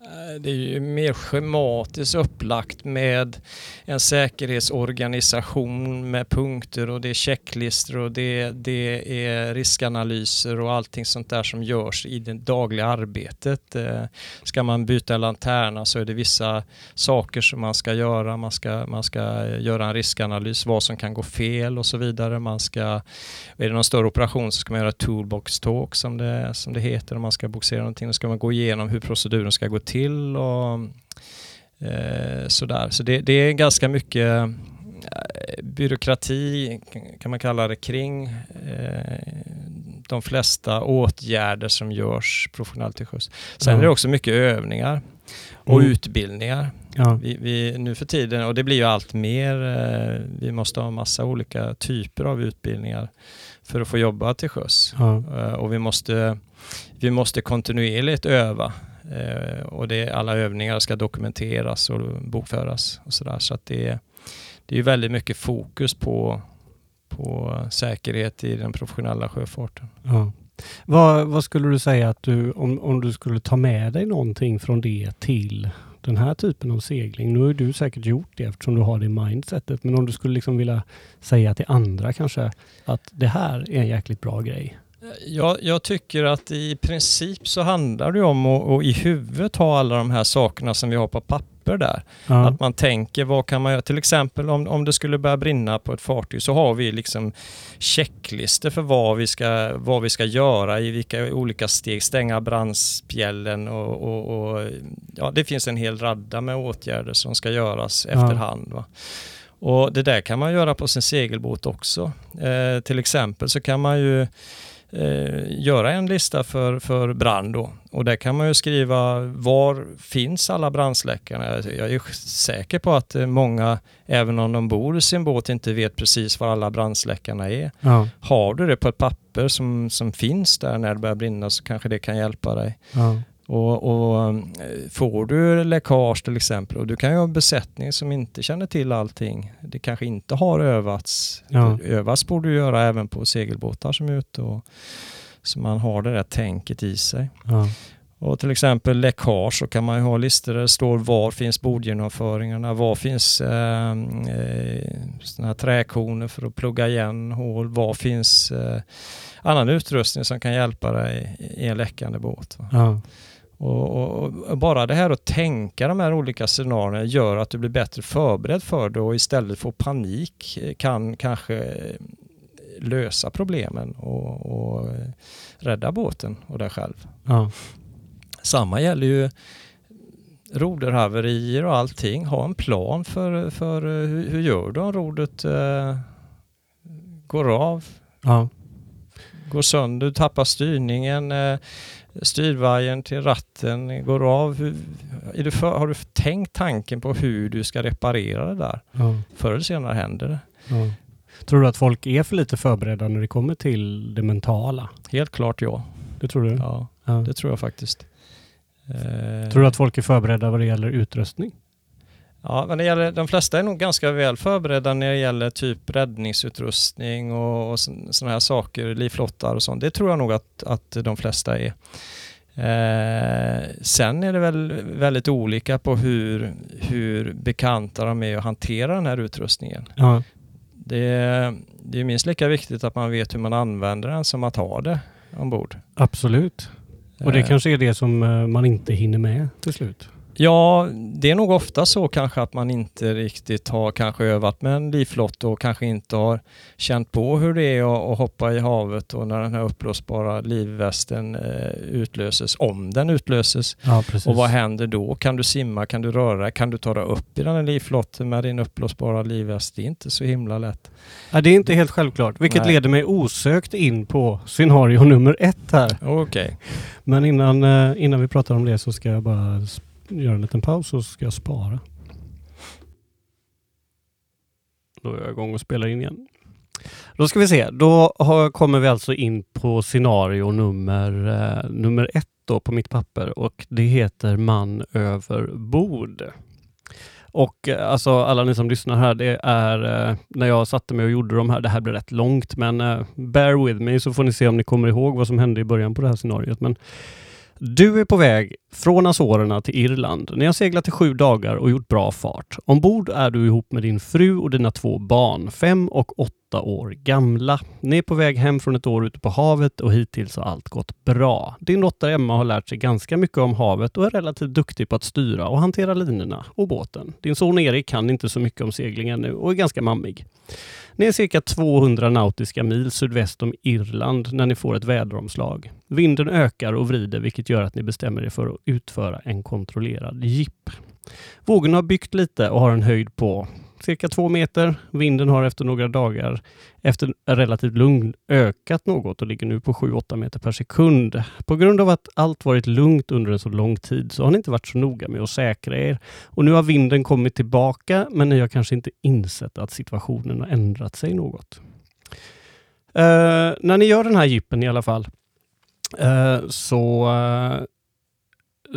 B: Eh, det är ju mer schematiskt upplagt med en säkerhetsorganisation med punkter och det är checklistor och det, det är riskanalyser och allting sånt där som görs i det dagliga arbetet. Eh, ska man byta en lanterna så är det vissa saker som man ska göra. Man ska, man ska göra en riskanalys, vad som kan gå fel och så vidare. Man ska, är det någon större operation så ska man göra toolbox talk som det, som det heter. Om man ska boxera någonting, då ska man gå igenom hur proceduren ska gå till och eh, sådär. Så det, det är ganska mycket eh, byråkrati kan man kalla det kring eh, de flesta åtgärder som görs professionellt till sjöss. Sen
A: Ja.
B: är det också mycket övningar och
A: Mm.
B: utbildningar.
A: Ja,
B: Vi, vi, nu för tiden, och det blir ju allt mer, eh, vi måste ha massa olika typer av utbildningar för att få jobba till sjöss.
A: ja,
B: Eh, och vi måste, vi måste kontinuerligt öva. Eh, och det, alla övningar ska dokumenteras och bokföras och sådär. Så att det, är- det är väldigt mycket fokus på, på säkerhet i den professionella sjöfarten.
A: Ja. Vad, vad skulle du säga att du, om, om du skulle ta med dig någonting från det till den här typen av segling? Nu har ju du säkert gjort det eftersom du har det mindsetet, men om du skulle liksom vilja säga till andra kanske att det här är en jäkligt bra grej.
B: Jag, jag tycker att i princip så handlar det om att, att i huvudet ha alla de här sakerna som vi har på papper där.
A: Ja,
B: Att man tänker vad kan man göra? Till exempel om, om det skulle börja brinna på ett fartyg så har vi liksom checklistor för vad vi ska, vad vi ska göra i vilka olika steg. Stänga brandspjällen och, och, och ja, det finns en hel radda med åtgärder som ska göras
A: Ja.
B: efterhand. Va? Och det där kan man göra på sin segelbåt också. Eh, till exempel så kan man ju eh, göra en lista för, för brand då. Och där kan man ju skriva var finns alla brandsläckarna? Jag är säker på att eh, många, även om de bor i sin båt, inte vet precis var alla brandsläckarna är.
A: ja,
B: Har du det på ett papper som, som finns där när det börjar brinna så kanske det kan hjälpa dig.
A: ja,
B: Och, och eh, får du läckage till exempel och du kan ju ha en besättning som inte känner till allting. Det kanske inte har övats.
A: Ja.
B: Övas borde du göra även på segelbåtar som är ute och så man har det där tänket i sig.
A: ja,
B: Och till exempel läckage så kan man ju ha listor där det står var finns bordgenomföringarna, var finns eh, eh, såna här träkoner för att plugga igen hål, var finns eh, annan utrustning som kan hjälpa dig i en läckande båt.
A: Ja,
B: Och, och, bara det här att tänka de här olika scenarierna gör att du blir bättre förberedd för det och istället för panik kan kanske eh, lösa problemen och, och eh, rädda båten och dig själv.
A: ja,
B: Samma gäller ju roderhaverier och allting. Ha en plan för, för eh, hur, hur gör du om rodret eh, går av,
A: ja,
B: går sönder, du tappar styrningen, eh, styrvajern till ratten går av. Hur, du för, har du tänkt tanken på hur du ska reparera det där?
A: ja,
B: Förr eller senare händer det.
A: ja. Tror du att folk är för lite förberedda när det kommer till det mentala?
B: Helt klart ja.
A: Det tror du?
B: ja
A: Ja.
B: det tror jag faktiskt. Eh,
A: Tror du att folk är förberedda vad det gäller utrustning?
B: Ja, men det gäller, de flesta är nog ganska väl förberedda när det gäller typ räddningsutrustning och, och sådana här saker, livflottar och sånt. Det tror jag nog att, att de flesta är. Eh, sen är det väl väldigt olika på hur, hur bekanta de är att hantera den här utrustningen.
A: Ja,
B: Det är, det är minst lika viktigt att man vet hur man använder den som att ha det ombord.
A: absolut. Och det
B: Eh,
A: kanske är det som eh, man inte hinner med till slut.
B: Ja, det är nog ofta så kanske att man inte riktigt har kanske övat med en livflott och kanske inte har känt på hur det är att hoppa i havet och när den här uppblåsbara livvästen eh, utlöses, om den utlöses.
A: Ja,
B: och vad händer då? Kan du simma? Kan du röra? Kan du ta dig upp i den här livflotten med din uppblåsbara livväst? Det är inte så himla lätt.
A: Ja, det är inte helt självklart, vilket
B: Nej.
A: leder mig osökt in på scenario nummer ett här.
B: Okej.
A: Men innan, eh, innan vi pratar om det så ska jag bara göra en liten paus och så ska jag spara. Då är jag igång och spelar in igen. Då ska vi se, då har, kommer vi alltså in på scenario nummer, eh, nummer ett då på mitt papper och det heter man över bord. Och eh, alltså alla ni som lyssnar här, det är eh, när jag satte mig och gjorde de här, det här blir rätt långt men eh, bear with me så får ni se om ni kommer ihåg vad som hände i början på det här scenariot. Men du är på väg från Azorerna till Irland. Ni har seglat i sju dagar och gjort bra fart. Ombord är du ihop med din fru och dina två barn, fem och åtta år gamla. Ni är på väg hem från ett år ute på havet och hittills har allt gått bra. Din dotter Emma har lärt sig ganska mycket om havet och är relativt duktig på att styra och hantera linorna och båten. Din son Erik kan inte så mycket om segling ännu och är ganska mammig. Ni är cirka 200 nautiska mil sydväst om Irland när ni får ett väderomslag. Vinden ökar och vrider vilket gör att ni bestämmer er för att utföra en kontrollerad jipp. Vågorna har byggt lite och har en höjd på cirka två meter. Vinden har efter några dagar efter relativt lugn ökat något och ligger nu på 7-8 meter per sekund. På grund av att allt varit lugnt under en så lång tid så har ni inte varit så noga med att säkra er. Och nu har vinden kommit tillbaka men ni har kanske inte insett att situationen har ändrat sig något. Uh, när ni gör den här jippen i alla fall uh, så uh,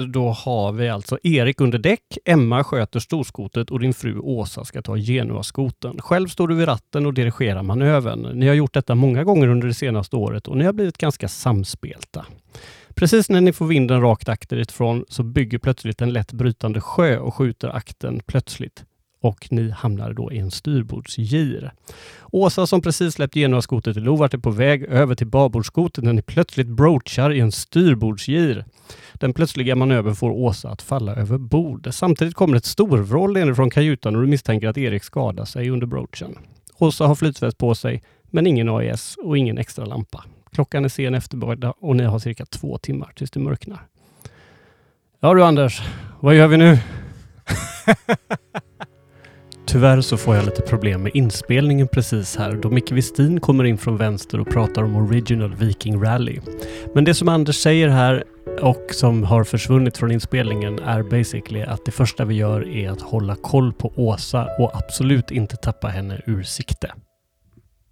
A: då har vi alltså Erik under däck, Emma sköter storskotet och din fru Åsa ska ta Genuaskoten. Själv står du vid ratten och dirigerar manövern. Ni har gjort detta många gånger under det senaste året och ni har blivit ganska samspelta. Precis när ni får vinden rakt akterifrån så bygger plötsligt en lätt brytande sjö och skjuter akten plötsligt och ni hamnar då i en styrbordsgir. Åsa som precis släppt Genua-skotet i Lovart är på väg över till babordskotet när ni plötsligt broachar i en styrbordsgir. Den plötsliga manövern får Åsa att falla över bord. Samtidigt kommer ett storvrål nerifrån kajutan och du misstänker att Erik skadar sig under broachen. Åsa har flytväst på sig, men ingen AIS och ingen extra lampa. Klockan är sen eftermiddag och ni har cirka två timmar tills det mörknar. Ja du Anders, vad gör vi nu? Tyvärr så får jag lite problem med inspelningen precis här då Micke Westin kommer in från vänster och pratar om Original Viking Rally. Men det som Anders säger här och som har försvunnit från inspelningen är basically att det första vi gör är att hålla koll på Åsa och absolut inte tappa henne ur sikte.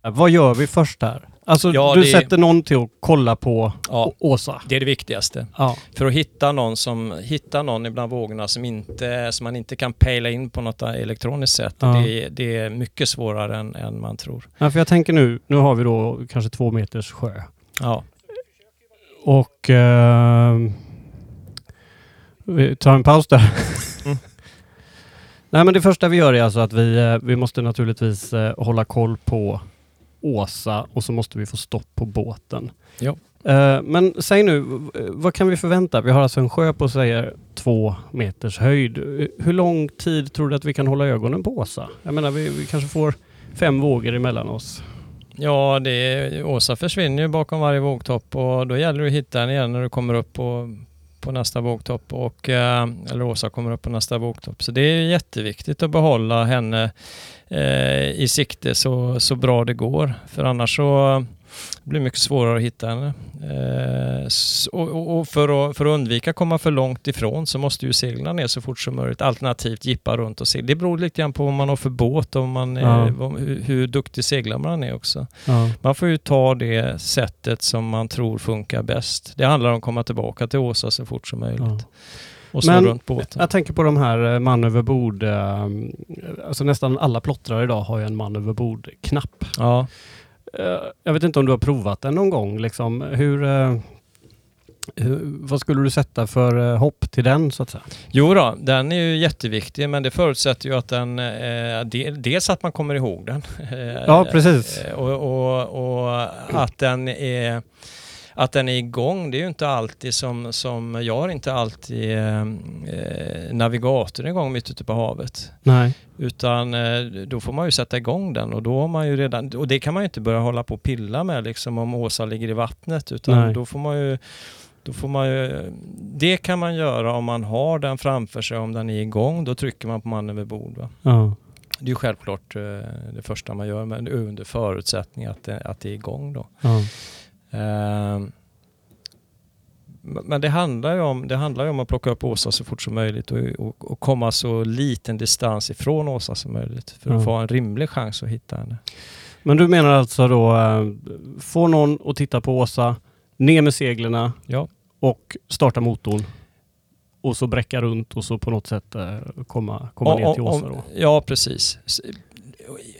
A: Vad gör vi först här? Alltså
B: Ja,
A: du
B: det-
A: sätter någon till att kolla på
B: Ja,
A: Åsa.
B: det är det viktigaste.
A: Ja.
B: För att hitta någon, som, hitta någon ibland vågorna som, inte, som man inte kan pejla in på något elektroniskt sätt. Det, är- det är mycket svårare än, än man tror.
A: ja, för jag tänker nu, nu har vi då kanske två meters sjö.
B: Ja.
A: Och... ehm, vi tar en paus där.
B: Mm.
A: Nej men det första vi gör är alltså att vi, eh, vi måste naturligtvis eh, hålla koll på Åsa och så måste vi få stopp på båten.
B: Jo.
A: Eh, men säg nu, vad kan vi förvänta? Vi har alltså en sjö på säger två meters höjd. Hur lång tid tror du att vi kan hålla ögonen på Åsa? Jag menar vi, vi kanske får fem vågor emellan oss.
B: Ja, det Åsa försvinner ju bakom varje vågtopp och då gäller det att hitta henne igen när du kommer upp på, på nästa vågtopp. Och, eh, eller Åsa kommer upp på nästa vågtopp. Så det är jätteviktigt att behålla henne i sikte så, så bra det går. För annars så blir det mycket svårare att hitta henne. Eh, och för, att, för att undvika att komma för långt ifrån så måste ju segla ner så fort som möjligt. Alternativt jippa runt och segla. Det beror lite grann på vad man har för båt och man är,
A: Ja.
B: hur, hur duktig seglare man är också.
A: Ja.
B: Man får ju ta det sättet som man tror funkar bäst. Det handlar om att komma tillbaka till Åsa så fort som möjligt.
A: Ja.
B: Och snurra runt båten.
A: Jag tänker på de här eh, man över bord. eh, Alltså nästan alla plottrar idag har ju en man över bord-knapp.
B: Ja.
A: Eh, Jag vet inte om du har provat den någon gång. Liksom. Hur, hur, vad skulle du sätta för hopp till den så att säga?
B: Jo då, den är ju jätteviktig men det förutsätter ju att den, eh, del, dels att man kommer ihåg den.
A: Ja, precis.
B: Och, och, och att den är att den är igång, det är ju inte alltid som, som jag har inte alltid eh, navigatorn igång mitt ute på havet.
A: Nej.
B: Utan eh, då får man ju sätta igång den och då har man ju redan, och det kan man ju inte börja hålla på och pilla med liksom om Åsa ligger i vattnet utan
A: Nej.
B: då får man ju då får man ju, det kan man göra om man har den framför sig, om den är igång, då trycker man på mannen vid bord. Va?
A: Ja.
B: Det är ju självklart eh, det första man gör, men under förutsättning att det, att det är igång då.
A: Ja.
B: Ehm, Men det handlar, ju om, det handlar om att plocka upp Åsa så fort som möjligt och, och, och komma så liten distans ifrån Åsa som möjligt för att
A: Ja.
B: få en rimlig chans att hitta henne.
A: Men du menar alltså då, eh, få någon att titta på Åsa, ner med seglerna
B: Ja,
A: och starta motorn. Och så bräcka runt och så på något sätt eh, komma, komma ner till
B: Om-
A: Åsa
B: om-
A: då.
B: Ja, precis.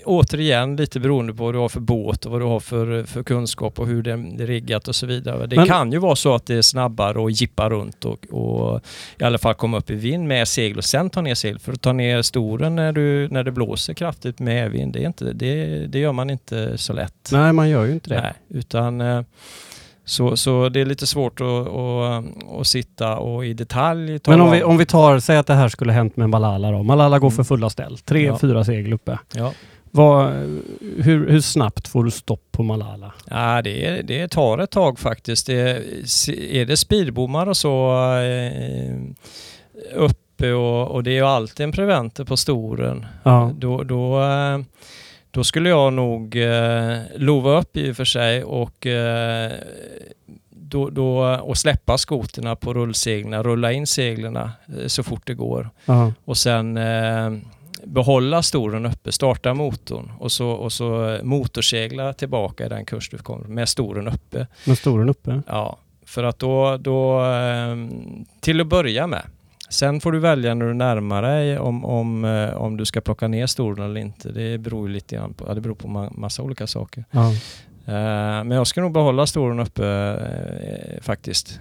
B: Återigen lite beroende på vad du har för båt och vad du har för, för kunskap och hur det är riggat och så vidare. Det
A: Men-
B: kan ju vara så att det är snabbare och jippa runt och, och i alla fall komma upp i vind med segel och sen ta ner segel. För att ta ner storen när, du, när det blåser kraftigt med vind, det, är inte, det, det gör man inte så lätt.
A: Nej, man gör ju inte det.
B: Nej, utan eh, så, så det är lite svårt att, att, att sitta och i detalj ta
A: Men om vi, om vi tar, säg att det här skulle hänt med Malala då. Malala går
B: Mm.
A: för fulla ställ. Tre,
B: Ja.
A: fyra segel uppe.
B: Ja.
A: Vad, hur, hur snabbt får du stopp på Malala?
B: Ja, det, är- det tar ett tag faktiskt. Det, är det speedbommar och så eh, uppe och, och det är ju alltid en preventer på storen.
A: Ja.
B: Då, då, eh, då skulle jag nog eh, lova upp i och för sig och, eh, då, då, och släppa skoterna på rullseglarna, rulla in seglarna eh, så fort det går
A: Ja.
B: och sen eh, behålla storen uppe, starta motorn och så, och så motorsegla tillbaka i den kurs du kommer med storen uppe.
A: Med storen uppe?
B: Ja, för att då, då eh, till att börja med. Sen får du välja när du närmar dig om, om, eh, om du ska plocka ner storen eller inte. Det beror lite grann på, det beror på ma- massa olika saker.
A: Ja.
B: Eh, men jag ska nog behålla storen uppe eh, faktiskt.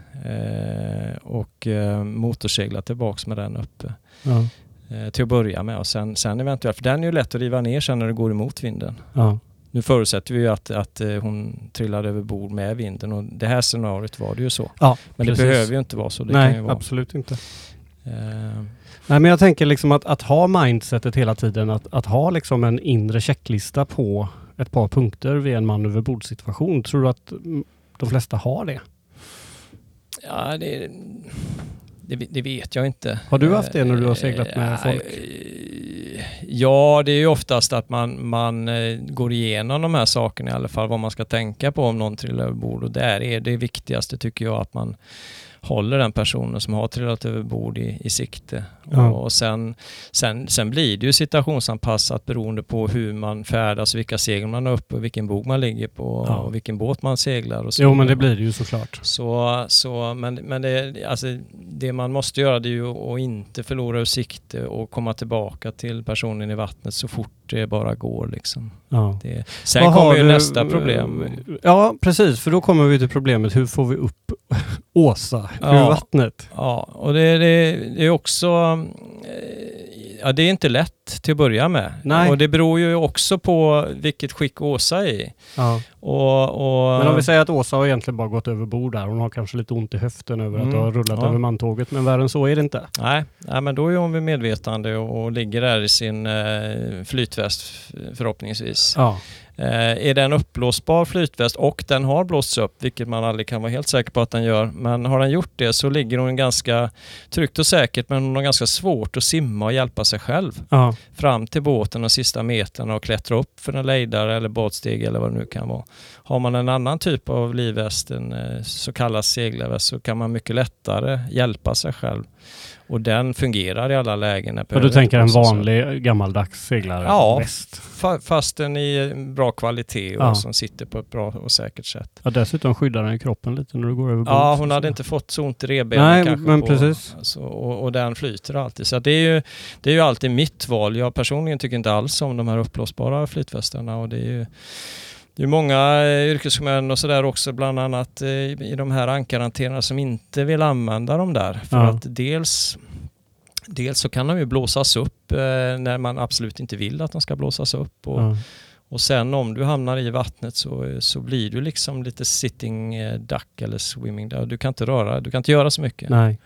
B: Och motorsegla tillbaks med den uppe
A: Ja.
B: till att börja med och sen, sen eventuellt, för den är ju lätt att riva ner sen när det går emot vinden.
A: Ja.
B: Nu förutsätter vi ju att, att hon trillade över bord med vinden och det här scenariot var det ju så.
A: ja
B: Men
A: precis.
B: det behöver ju inte vara så. Det
A: Nej,
B: vara.
A: absolut inte.
B: Eh,
A: Nej, men jag tänker liksom att, att ha mindsetet hela tiden, att, att ha liksom en inre checklista på ett par punkter vid en man överbord situation. Tror du att de flesta har det?
B: ja, det, det, det vet jag inte.
A: Har du haft det när du har seglat med
B: Eh,
A: folk?
B: Ja, det är ju oftast att man, man eh, går igenom de här sakerna i alla fall, vad man ska tänka på om någon trillar över bord. Och där är det viktigaste tycker jag att man håller den personen som har trillat över bord i, i sikte.
A: Ja.
B: Och sen, sen, sen blir det ju situationsanpassat beroende på hur man färdas, vilka segel man har uppe, och vilken bog man ligger på
A: Ja.
B: och vilken båt man seglar. Och så
A: Jo, men det blir det ju såklart.
B: Så, så, men men det, alltså, det man måste göra det är ju att inte förlora ur sikte och komma tillbaka till personen i vattnet så fort det bara går. Liksom.
A: Ja.
B: Det, sen
A: Vad
B: kommer ju
A: du-
B: nästa problem.
A: Ja, precis. För då kommer vi till problemet. Hur får vi upp Åsa ur
B: Ja.
A: vattnet?
B: Ja, och det, det, det är också... eh, Ja, det är inte lätt till att börja med.
A: Nej.
B: Och det beror ju också på vilket skick Åsa är i.
A: Ja.
B: Och, och,
A: Men om vi säger att Åsa har egentligen bara gått över bord där. Hon har kanske lite ont i höften över att
B: Mm,
A: det har rullat
B: ja.
A: över mantåget. Men värre än så är det inte.
B: Nej, nej, men då är hon vid medvetande och, och ligger där i sin eh, flytväst förhoppningsvis.
A: Ja.
B: Eh, är en uppblåsbar flytväst och den har blåsts upp, vilket man aldrig kan vara helt säker på att den gör, men har den gjort det så ligger hon ganska tryggt och säkert, men hon har ganska svårt att simma och hjälpa sig själv
A: Ja.
B: fram till båten de sista meterna och klättra upp för en lejdare eller båtsteg eller vad det nu kan vara. Har man en annan typ av livväst, en eh, så kallad seglarväst, så kan man mycket lättare hjälpa sig själv. Och den fungerar i alla lägen.
A: Och du tänker en vanlig gammaldags seglare?
B: Ja.
A: Väst.
B: Fa- Fast den i bra kvalitet och
A: Ja.
B: som sitter på ett bra och säkert sätt.
A: Ja, dessutom skyddar den kroppen lite när du går över bord.
B: Ja, hon hade inte fått så ont i revbenen
A: Nej,
B: kanske.
A: men
B: på,
A: precis.
B: Så, och, och den flyter alltid. Så det, är ju, det är ju alltid mitt val. Jag personligen tycker inte alls om de här uppblåsbara flytvästarna och det är ju det är många eh, yrkesmän och sådär också, bland annat eh, i de här ankarhanterarna som inte vill använda dem där. För
A: Ja.
B: att dels, dels så kan de ju blåsas upp eh, när man absolut inte vill att de ska blåsas upp. Och,
A: Ja.
B: Och sen om du hamnar i vattnet så, så blir du liksom lite sitting duck eller swimming duck. Du kan inte röra, du kan inte göra så mycket.
A: Nej.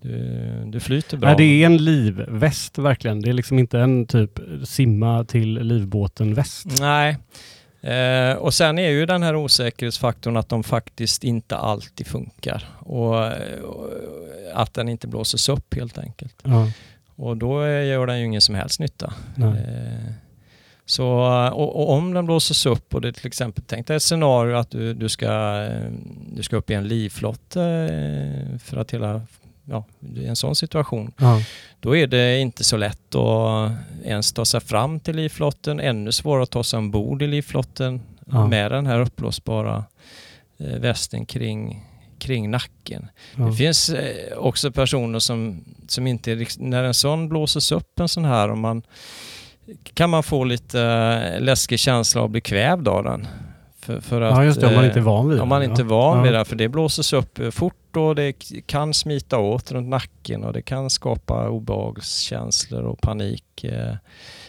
B: Du, du flyter bra.
A: Nej, det är en livväst verkligen. Det är liksom inte en typ simma till livbåten-väst.
B: Nej. Eh, och sen är ju den här osäkerhetsfaktorn att de faktiskt inte alltid funkar. Och, och att den inte blåses upp helt enkelt.
A: Ja.
B: Och då gör den ju ingen som helst nytta. Eh, så, och, och om den blåses upp och det till exempel, tänk dig ett scenario att du, du, ska, eh, du ska upp i en livflott eh, för att hela, ja, i en sån situation.
A: Ja.
B: Då är det inte så lätt att ens ta sig fram till livflotten, ännu svårare att ta sig ombord i livflotten
A: Ja.
B: med den här uppblåsbara eh, västen kring, kring nacken.
A: Ja.
B: Det finns eh, också personer som, som inte, när en sån blåses upp en sån här, och man, kan man få lite eh, läskig känsla av att bli kvävd av den. För, för att,
A: ja, just det. Om man
B: eh,
A: inte är van vid
B: om man
A: det,
B: inte är van vid det, för det blåses upp eh, fort och det kan smita åt runt nacken och det kan skapa obehagskänslor och panik eh,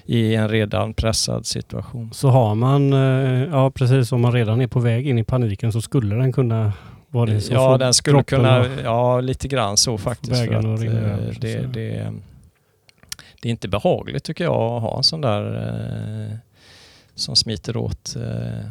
B: i en redan pressad situation.
A: Så har man, eh, ja precis, om man redan är på väg in i paniken så skulle den kunna vara det som
B: Ja, den skulle kunna, ja lite grann så faktiskt. För att, eh,
A: över, så
B: det,
A: säga.
B: det, det är inte behagligt tycker jag att ha en sån där eh, som smiter åt. Eh,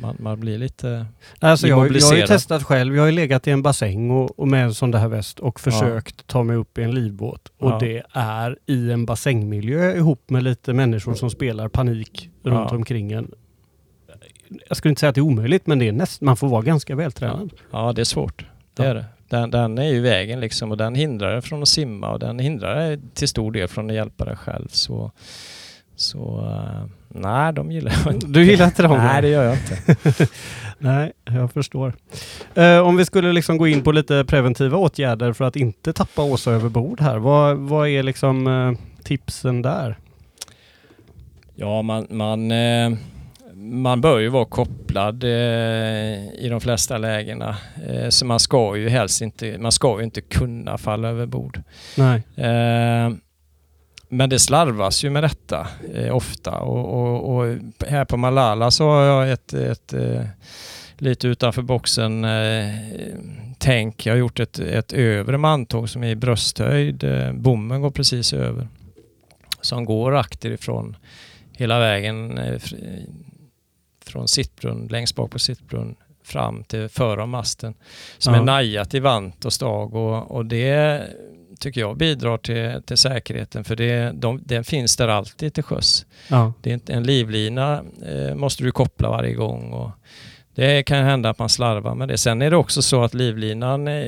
B: man, man blir lite...
A: Alltså jag, jag har ju testat själv. Jag har ju legat i en bassäng och, och med en sån där väst och
B: Ja.
A: försökt ta mig upp i en livbåt. Och
B: Ja.
A: det är i en bassängmiljö ihop med lite människor som spelar panik runt
B: Ja.
A: omkring en. Jag skulle inte säga att det är omöjligt men det är näst, man får vara ganska vältränad.
B: Ja, det är svårt. Det
A: Ja.
B: är det. Den, den är ju vägen liksom och den hindrar dig från att simma och den hindrar dig till stor del från att hjälpa dig själv. Så, så eh, nej, de gillar jag inte.
A: Du gillar inte dem?
B: Nej, det gör jag inte.
A: Nej, jag förstår. Eh, om vi skulle liksom gå in på lite preventiva åtgärder för att inte tappa Åsa över bord här. Vad, vad är liksom eh, tipsen där?
B: Ja, man, man, eh, man bör ju vara kopplad eh, i de flesta lägena. Eh, så man ska ju helst inte, man ska ju inte kunna falla över bord.
A: Nej.
B: Men det slarvas ju med detta eh, ofta och, och, och här på Malala så har jag ett, ett eh, lite utanför boxen eh, tänk. Jag har gjort ett, ett övre mantåg som är i brösthöjd. Eh, bommen går precis över. Som går akterifrån hela vägen eh, fr- från sittbrunn, längst bak på sittbrunn fram till före masten. Som
A: Ja.
B: är najat i vant och stag och, och det tycker jag bidrar till, till säkerheten för det, de, den finns där alltid till sjöss.
A: Ja.
B: Det är inte, en livlina eh, måste du koppla varje gång och det kan hända att man slarvar med det. Sen är det också så att livlinan eh,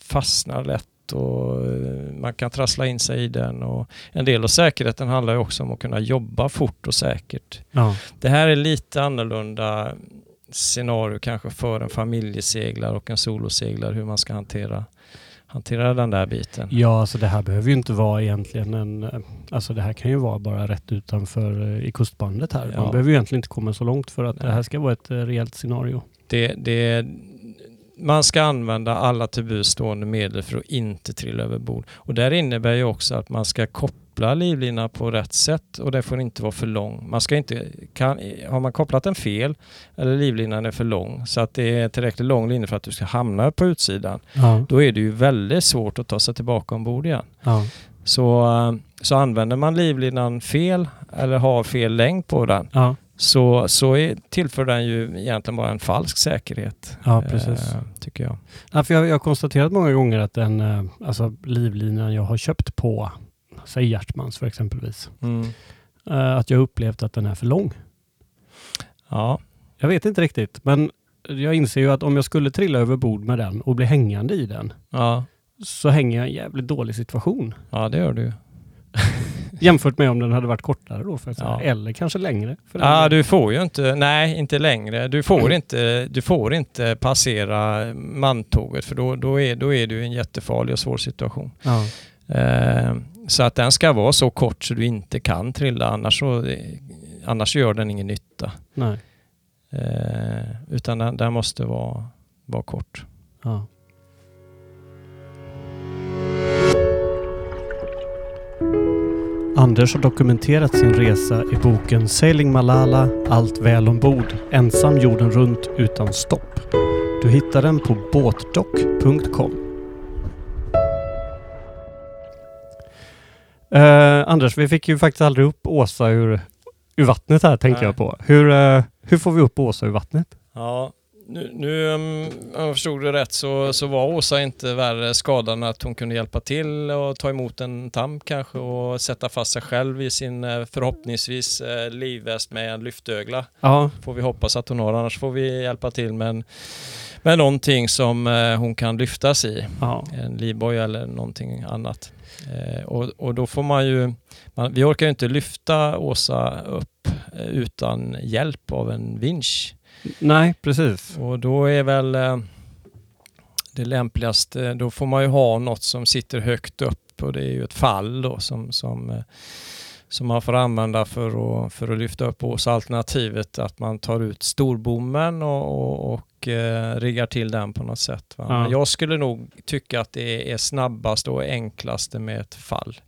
B: fastnar lätt och eh, man kan trassla in sig i den och en del av säkerheten handlar ju också om att kunna jobba fort och säkert.
A: Ja.
B: Det här är lite annorlunda scenario kanske för en familjeseglare och en soloseglare hur man ska hantera, hantera den där biten.
A: Ja, alltså det här behöver ju inte vara egentligen en... Alltså det här kan ju vara bara rätt utanför eh, i kustbandet här. Man
B: Ja.
A: behöver ju egentligen inte komma så långt för att det
B: Nej.
A: här ska vara ett eh, rejält scenario.
B: Det, det, man ska använda alla till buds stående medel för att inte trilla över bord. Och där innebär ju också att man ska koppla livlinan på rätt sätt och det får inte vara för lång. Man ska inte, kan, har man kopplat den fel eller livlinan är för lång så att det är tillräckligt lång linje för att du ska hamna på utsidan,
A: Ja.
B: då är det ju väldigt svårt att ta sig tillbaka ombord igen.
A: Ja.
B: Så, eh, så använder man livlinan fel eller har fel längd på den
A: Ja.
B: så, så är, tillför den ju egentligen bara en falsk säkerhet.
A: Ja, precis.
B: eh, tycker jag.
A: Ja, för jag, jag har konstaterat många gånger att den eh, alltså livlinan jag har köpt på, säg Hjärtmans för exempelvis, eh, att jag upplevt att den är för lång.
B: Ja,
A: Jag vet inte riktigt, men jag inser ju att om jag skulle trilla över bord med den och bli hängande i den
B: ja,
A: så hänger jag i en jävligt dålig situation.
B: ja, det gör du.
A: Jämfört med om den hade varit kortare då, för att.
B: Ja.
A: eller kanske längre. För
B: Ja, du får ju inte, nej inte längre. Du får inte, du får inte passera mantåget för då, då, är, då är du i en jättefarlig och svår situation.
A: ja.
B: Eh, så att den ska vara så kort så du inte kan trilla annars, så, annars gör den ingen nytta.
A: Nej.
B: Eh, utan den, den måste vara, vara kort.
A: Ja. Anders har dokumenterat sin resa i boken Sailing Malala, Allt väl ombord, ensam jorden runt utan stopp. Du hittar den på båtdock.com. Eh, Anders, vi fick ju faktiskt aldrig upp Åsa ur, ur vattnet här tänker
B: Nej.
A: jag på. Hur, eh, hur får vi upp Åsa ur vattnet?
B: Ja, nu, nu um, om jag förstod det rätt så, så var Åsa inte värre skadad än att hon kunde hjälpa till och ta emot en tam kanske och sätta fast sig själv i sin eh, förhoppningsvis eh, livväst med en lyftögla.
A: Ja,
B: Får vi hoppas att hon har, annars får vi hjälpa till med, en, med någonting som eh, hon kan lyftas i.
A: ja.
B: En livboj eller någonting annat. Eh, och, och då får man ju, man, vi orkar ju inte lyfta Åsa upp eh, utan hjälp av en vinsch.
A: Nej, precis.
B: Och då är väl det lämpligaste, då får man ju ha något som sitter högt upp och det är ju ett fall då som, som, som man får använda för att, för att lyfta upp Åsa. Alternativet att man tar ut storbommen och, och, och eh, riggar till den på något sätt.
A: Ja.
B: Jag skulle nog tycka att det är snabbast och enklaste med ett fall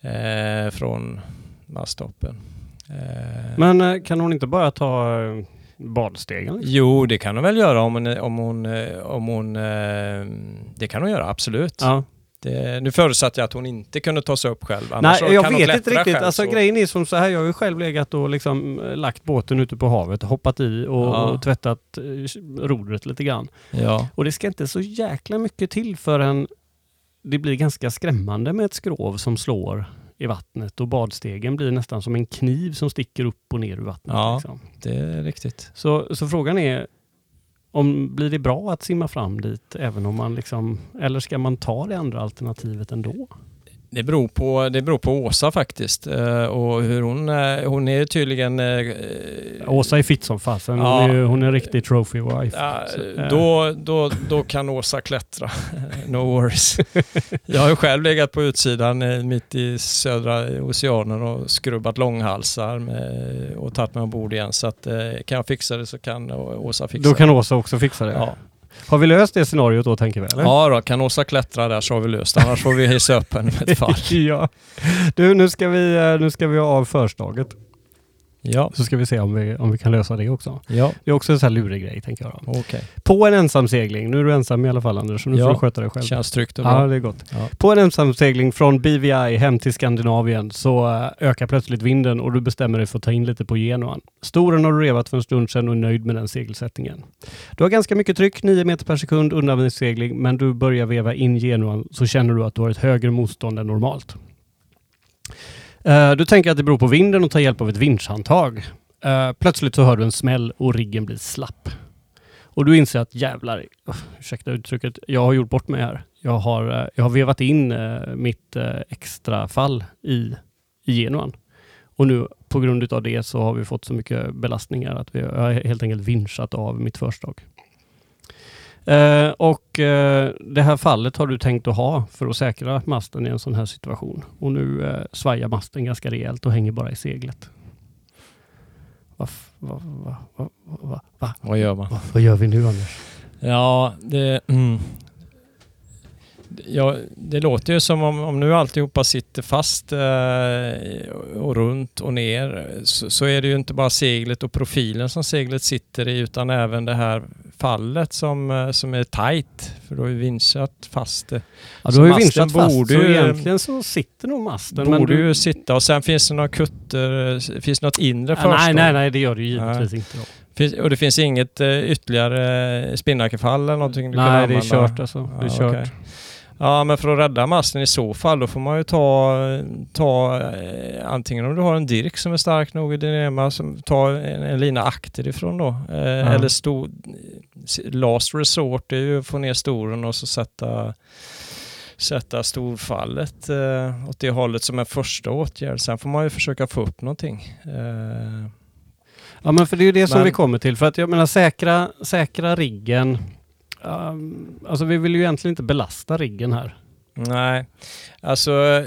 B: eh, från masttoppen. Eh,
A: Men eh, kan hon inte bara ta eh, badstegen? liksom?
B: Jo, det kan hon väl göra om hon... Om hon, eh, om hon det kan hon göra, absolut.
A: Ja.
B: Det, nu förutsatte jag att hon inte kunde ta sig upp själv. Annars
A: Nej, jag vet inte riktigt.
B: själv,
A: alltså
B: så-
A: grejen är som så här, jag har ju själv legat och liksom eh, lagt båten ute på havet, hoppat i och,
B: Ja.
A: och tvättat eh, rodret lite grann.
B: Ja,
A: Och det ska inte så jäkla mycket till förrän det blir ganska skrämmande med ett skrov som slår i vattnet och badstegen blir nästan som en kniv som sticker upp och ner ur vattnet.
B: Ja.
A: Liksom.
B: det är riktigt.
A: Så, så frågan är, om, blir det bra att simma fram dit även om man liksom, eller ska man ta det andra alternativet ändå?
B: Det beror på, det beror på Åsa faktiskt. eh, Och hur hon, eh, hon är tydligen... eh,
A: Åsa är fit som fasen. Hon,
B: Ja.
A: är, ju- hon är en riktig trophy wife.
B: Ja, då, då, då kan Åsa klättra. no worries. Jag har ju själv legat på utsidan mitt i södra oceanen och skrubbat långhalsar med, och tagit mig ombord igen. Så att, kan jag fixa det så kan Åsa fixa
A: Då kan Åsa också fixa det.
B: det. Ja.
A: Har vi löst det scenariot då tänker vi? Eller?
B: ja då, kan Åsa klättra där så har vi löst det. Annars får vi hissa upp henne med ett fall.
A: ja. Du, nu ska vi, eh, nu ska vi ha av förslaget.
B: Ja,
A: Så ska vi se om vi, om vi kan lösa det också.
B: ja,
A: Det är också en sån här lurig grej tänker jag. Då.
B: okej.
A: På en ensamsegling, nu är du ensam i alla fall Anders, så nu
B: Ja.
A: får du sköta dig själv.
B: Känns tryggt och
A: Ja,
B: bra.
A: det är gott.
B: Ja.
A: På en ensamsegling från BVI hem till Skandinavien så eh, ökar plötsligt vinden och du bestämmer dig för att ta in lite på Genuan. Storen har du revat för en stund sedan och är nöjd med den segelsättningen. Du har ganska mycket tryck, 9 meter per sekund undantagssegling, men du börjar veva in Genuan så känner du att du har ett högre motstånd än normalt. Eh, du tänker att det beror på vinden och tar hjälp av ett vinschhandtag. Eh, plötsligt så hör du en smäll och riggen blir slapp. Och du inser att jävlar, uh, ursäkta uttrycket, jag har gjort bort mig här. Jag har, eh, jag har vevat in mitt extra fall i, i Genuan. Och nu på grund av det så har vi fått så mycket belastningar att vi jag har helt enkelt vinschat av mitt förstag. Eh, och eh, det här fallet har du tänkt att ha för att säkra masten i en sån här situation. Och nu eh, svajar masten ganska rejält och hänger bara i seglet. Va, va, va, va, va, va,
B: Vad gör man?
A: va, vad gör vi nu Anders?
B: Ja, det... Mm. Ja, det låter ju som om, om nu alltihopa sitter fast eh, och runt och ner så, så är det ju inte bara seglet och profilen som seglet sitter i utan även det här fallet som, eh, som är tight för då har vi vinschat fast det.
A: Ja,
B: Så
A: du har ju vinschat fast,
B: borde
A: så
B: ju-
A: egentligen så sitter nog masten. men
B: borde
A: du...
B: ju sitta och sen finns det några kutter, finns det något inre
A: Ja,
B: förstånd?
A: nej, nej, nej, det gör det ju givetvis inte. Då.
B: Finns, och det finns inget eh, ytterligare spinnakerfall eller någonting du kan
A: Nej, det är
B: använda?
A: kört alltså. Det är
B: Ja,
A: kört.
B: okej. Ja, men för att rädda masten i så fall då får man ju ta, ta eh, antingen om du har en dirk som är stark nog i din ena, som ta en, en lina akterifrån då. Eh, Eller stor, last resort är ju att få ner storen och så sätta sätta storfallet eh, åt det hållet som en första åtgärd. Sen får man ju försöka få upp någonting. Eh,
A: Ja, men för det är ju det som
B: Men-
A: vi kommer till. För att jag menar säkra, säkra riggen. Um, alltså vi vill ju egentligen inte belasta riggen här.
B: nej, alltså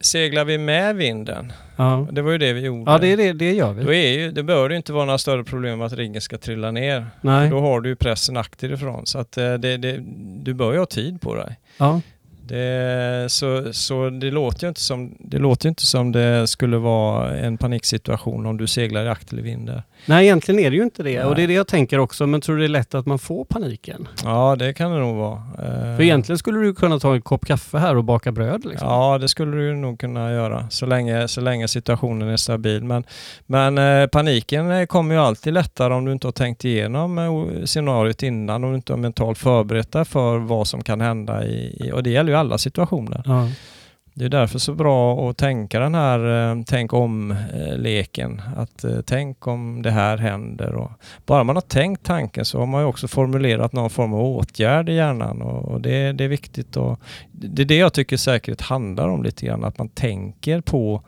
B: seglar vi med vinden,
A: Ja,
B: det var ju det vi gjorde.
A: ja det, är det, det gör vi.
B: Då är ju, det bör ju inte vara några större problem att riggen ska trilla ner.
A: Nej.
B: Då har du ju pressen akterifrån så att eh, det, det, du bör ju ha tid på dig.
A: Ja.
B: Det, så, så det låter ju inte som det låter inte som det skulle vara en paniksituation om du seglar i akt eller vind där.
A: Nej, egentligen är det ju inte det.
B: Nej.
A: Och det är det jag tänker också. Men tror du det är lätt att man får paniken?
B: Ja, det kan det nog vara. Eh,
A: För egentligen skulle du kunna ta en kopp kaffe här och baka bröd. Liksom.
B: Ja, det skulle du nog kunna göra så länge, så länge situationen är stabil. Men, men eh, paniken eh, kommer ju alltid lättare om du inte har tänkt igenom scenariot innan, om du inte har mentalt förberett dig för vad som kan hända. I, och det gäller ju alla situationer.
A: Ja.
B: Det är därför så bra att tänka den här eh, tänk om-leken. Att eh, tänk om det här händer. Och bara man har tänkt tanken så har man ju också formulerat någon form av åtgärd i hjärnan och, och det, det är viktigt. Och, det är det jag tycker säkerhet handlar om lite grann. Att man tänker på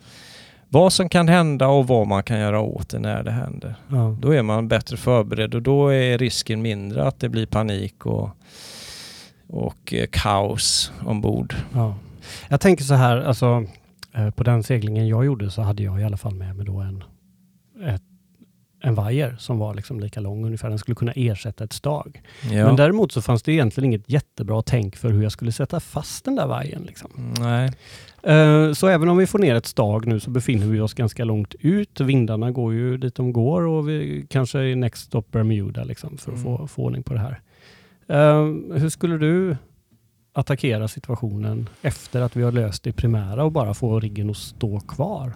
B: vad som kan hända och vad man kan göra åt det när det händer.
A: Ja.
B: Då är man bättre förberedd och då är risken mindre att det blir panik och, och eh, kaos ombord.
A: Ja. Jag tänker så här, alltså eh, på den seglingen jag gjorde så hade jag i alla fall med mig då en, ett, en vajer som var liksom lika lång ungefär. Den skulle kunna ersätta ett stag.
B: Ja.
A: Men däremot så fanns det egentligen inget jättebra tänk för hur jag skulle sätta fast den där vajern. Liksom.
B: Nej.
A: Eh, Så även om vi får ner ett stag nu så befinner vi oss ganska långt ut. Vindarna går ju dit de går och vi kanske är next stop Bermuda liksom, för att
B: Mm.
A: få, få ordning på det här. Eh, Hur skulle du attackera situationen efter att vi har löst det primära och bara få riggen att stå kvar?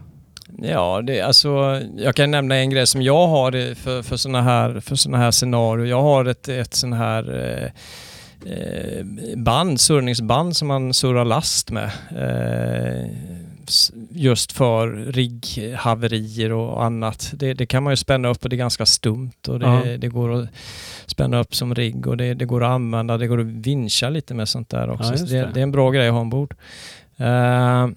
B: Ja, det, alltså, jag kan nämna en grej som jag har för, för sådana här, för såna här scenarier. Jag har ett, ett sån här eh, eh, band, surrningsband som man surrar last med. Eh, just för rigghaverier och annat. Det, det kan man ju spänna upp och det är ganska stumt och det,
A: Ja.
B: det går att spänna upp som rigg och det, det går att använda. Det går att vincha lite med sånt där också.
A: Ja,
B: det, är en bra grej att ha ombord. Eh,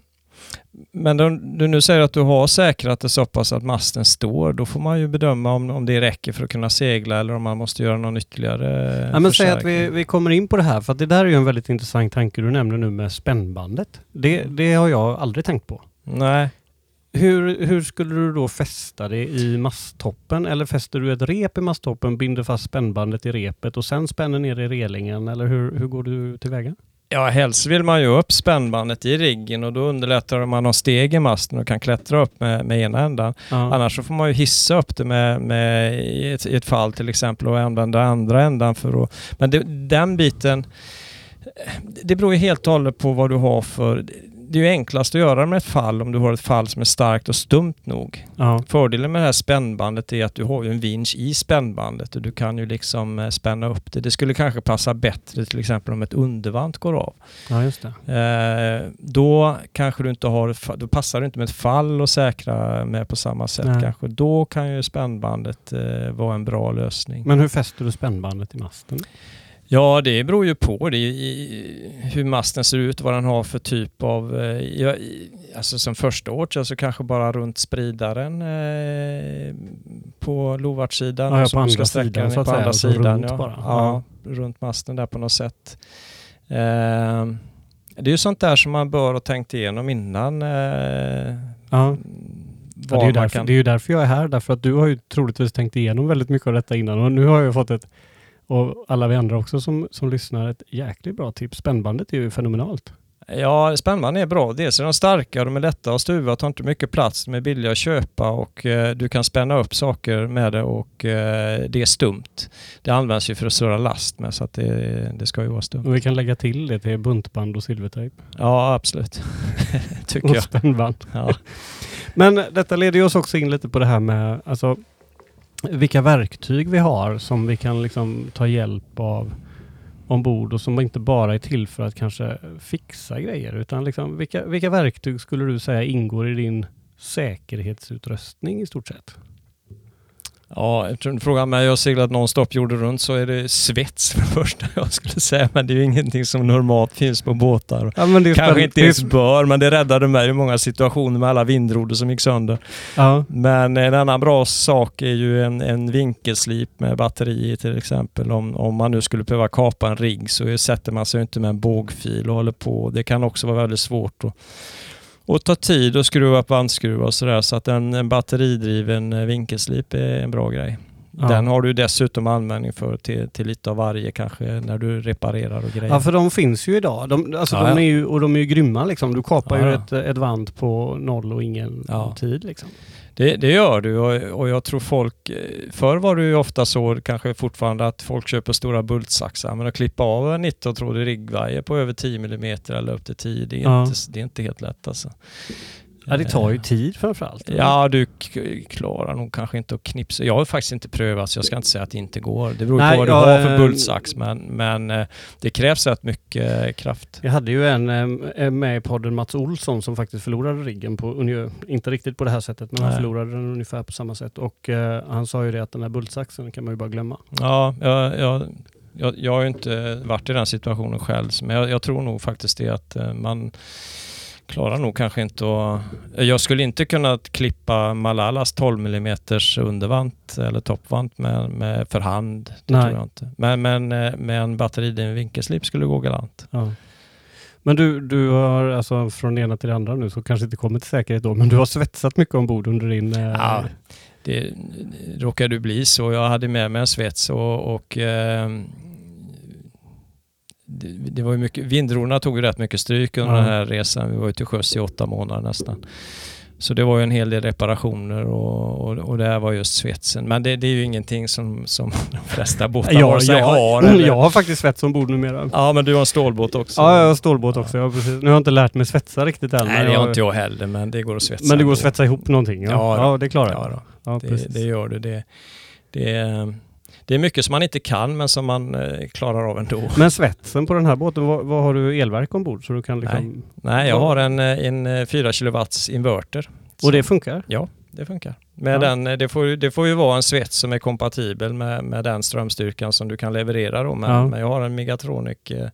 B: men då, du nu säger att du har säkrat det så pass att masten står, då får man ju bedöma om, om det räcker för att kunna segla eller om man måste göra någon ytterligare
A: Ja, men säg att vi, vi kommer in på det här, för att det där är ju en väldigt intressant tanke du nämner nu med spännbandet. Det, det har jag aldrig tänkt på.
B: Nej,
A: Hur, hur skulle du då fästa det i masttoppen? Eller fäster du ett rep i masttoppen, binder fast spännbandet i repet och sen spänner ner i relingen? Eller hur, hur går du tillväga?
B: Ja helst vill man ju upp spännbandet i riggen och då underlättar det om man har steg i masten och kan klättra upp med, med ena ändan.
A: Ja.
B: Annars så får man ju hissa upp det med, med i, ett, i ett fall till exempel och använda andra ändan för att... Men det, den biten, det beror ju helt och hållet på vad du har för... Det är ju enklast att göra med ett fall om du har ett fall som är starkt och stumt nog.
A: Ja.
B: Fördelen med det här spännbandet är att du har ju en vinsch i spännbandet och du kan ju liksom eh, spänna upp det. Det skulle kanske passa bättre till exempel om ett undervant går av.
A: ja, just det.
B: Eh, då kanske du inte har, då passar det inte med ett fall och säkra med på samma sätt
A: Nej.
B: kanske. Då kan ju spännbandet eh, vara en bra lösning.
A: Men hur fäster du spännbandet i masten?
B: Ja, det beror ju på det, i, hur masten ser ut, vad den har för typ av... Eh, ja, alltså som första året så kanske bara runt spridaren eh, på lovartsidan.
A: Ja, ja, på andra sidan, så att
B: på
A: säga,
B: andra
A: alltså
B: sidan.
A: runt
B: ja.
A: bara.
B: Ja, runt masten där på något sätt. Eh, det är ju sånt där som man bör ha tänkt igenom innan. Eh,
A: Ja. Ja, det, är därför,
B: kan...
A: det är ju därför jag är här, därför att du har ju troligtvis tänkt igenom väldigt mycket av detta innan och nu har jag fått ett, och alla vi andra också som, som lyssnar, ett jäkligt bra tips. Spännbandet är ju fenomenalt.
B: Ja, spännband är bra. Dels är de starka, de är lätta att stuva, tar inte mycket plats, de är billiga att köpa och eh, du kan spänna upp saker med det och eh, det är stumt. Det används ju för att surra last med så att det, det ska ju vara stumt.
A: Och vi kan lägga till det till buntband och silvertejp.
B: Ja, absolut. Tycker
A: Och
B: jag.
A: spännband.
B: Ja.
A: Men detta leder ju oss också in lite på det här med alltså, vilka verktyg vi har som vi kan liksom ta hjälp av ombord och som inte bara är till för att kanske fixa grejer utan liksom, vilka, vilka verktyg skulle du säga ingår i din säkerhetsutrustning i stort sett?
B: Ja, eftersom du frågar mig, jag har seglat nonstop jorden runt så är det svets för det första jag skulle säga. Men det är ju ingenting som normalt finns på båtar.
A: Ja,
B: Kanske inte ens bör, men det räddade mig i många situationer med alla vindrodor som gick sönder.
A: Ja,
B: Men en annan bra sak är ju en, en vinkelslip med batteri till exempel. Om, om man nu skulle behöva kapa en rigg så sätter man sig inte med en bågfil och håller på. Det kan också vara väldigt svårt att och ta tid att skruva upp bandskruvar och sådär. Så att en, en batteridriven eh, vinkelslip är en bra grej.
A: Ja.
B: Den har du dessutom användning för till, till lite av varje kanske när du reparerar och grejer.
A: Ja, för de finns ju idag. De, alltså
B: Ja,
A: de är ju, och de är ju grymma liksom. Du kapar ju ett, ett vant på noll och ingen tid liksom.
B: Det, det gör du och, och jag tror folk, eh, förr var det ju ofta så, kanske fortfarande, att folk köper stora bultsaxar. Men att klippa av en 19-trådig riggvajer på över 10 mm eller upp till 10, det är,
A: Ja.
B: inte, det är inte helt lätt alltså.
A: Ja, det tar ju
B: Eh,
A: tid framförallt.
B: Ja, du klarar nog kanske inte att knipsa. Jag har faktiskt inte prövat så jag ska inte säga att det inte går. Det beror
A: Nej,
B: på vad du har för
A: eh,
B: bultsax men, men eh, det krävs rätt mycket kraft.
A: Jag hade ju en med i podden, Mats Olsson, som faktiskt förlorade riggen på, inte riktigt på det här sättet, men han
B: Nej.
A: förlorade den ungefär på samma sätt. Och han sa ju det att den här bultsaxen kan man ju bara glömma.
B: Ja, jag, jag, jag, jag har ju inte varit i den situationen själv men jag, jag tror nog faktiskt det att man klarar nog kanske inte att... Jag skulle inte kunna klippa Malalas 12 mm undervant eller toppvant med, med för hand. Det
A: Nej.
B: tror jag inte. Men, men eh, med en batteridriven vinkelslip skulle det gå galant.
A: Ja. Men du, du har alltså från det ena till det andra nu, så kanske inte kommer till säkerhet då, men du har svetsat mycket ombord under din... Eh,
B: Ja, det råkade bli så. Jag hade med mig en svets och, och eh, det, var ju mycket, vindrorna tog ju rätt mycket stryk under
A: Ja.
B: den här resan. Vi var ju till sjöss i åtta månader nästan. Så det var ju en hel del reparationer och, och, och det här var just svetsen. Men det, det är ju ingenting som, som de flesta båtar
A: Ja,
B: vare sig
A: jag,
B: har eller...
A: jag har faktiskt svets ombord numera.
B: Ja, men du har en stålbåt också.
A: Ja, jag har stålbåt också. Jag precis, nu har jag inte lärt mig svetsa riktigt än.
B: Nej, det har inte jag heller, men det går att svetsa.
A: Men det går att svetsa ihop någonting? Ja,
B: Ja,
A: ja, det klarar
B: Ja,
A: jag. Ja,
B: Det, det gör du. Det, det, det är mycket som man inte kan men som man eh, klarar av ändå.
A: Men svetsen på den här båten, vad, vad har du elverk ombord? Så du kan liksom...
B: Nej, jag har en, eh, en eh, 4 kilowatts inverter.
A: Och det funkar?
B: Ja, det funkar. Med
A: Ja.
B: den, eh, det, får, det får ju vara en svets som är kompatibel med, med den strömstyrkan som du kan leverera då. Men,
A: Ja.
B: men jag har en Megatronic eh,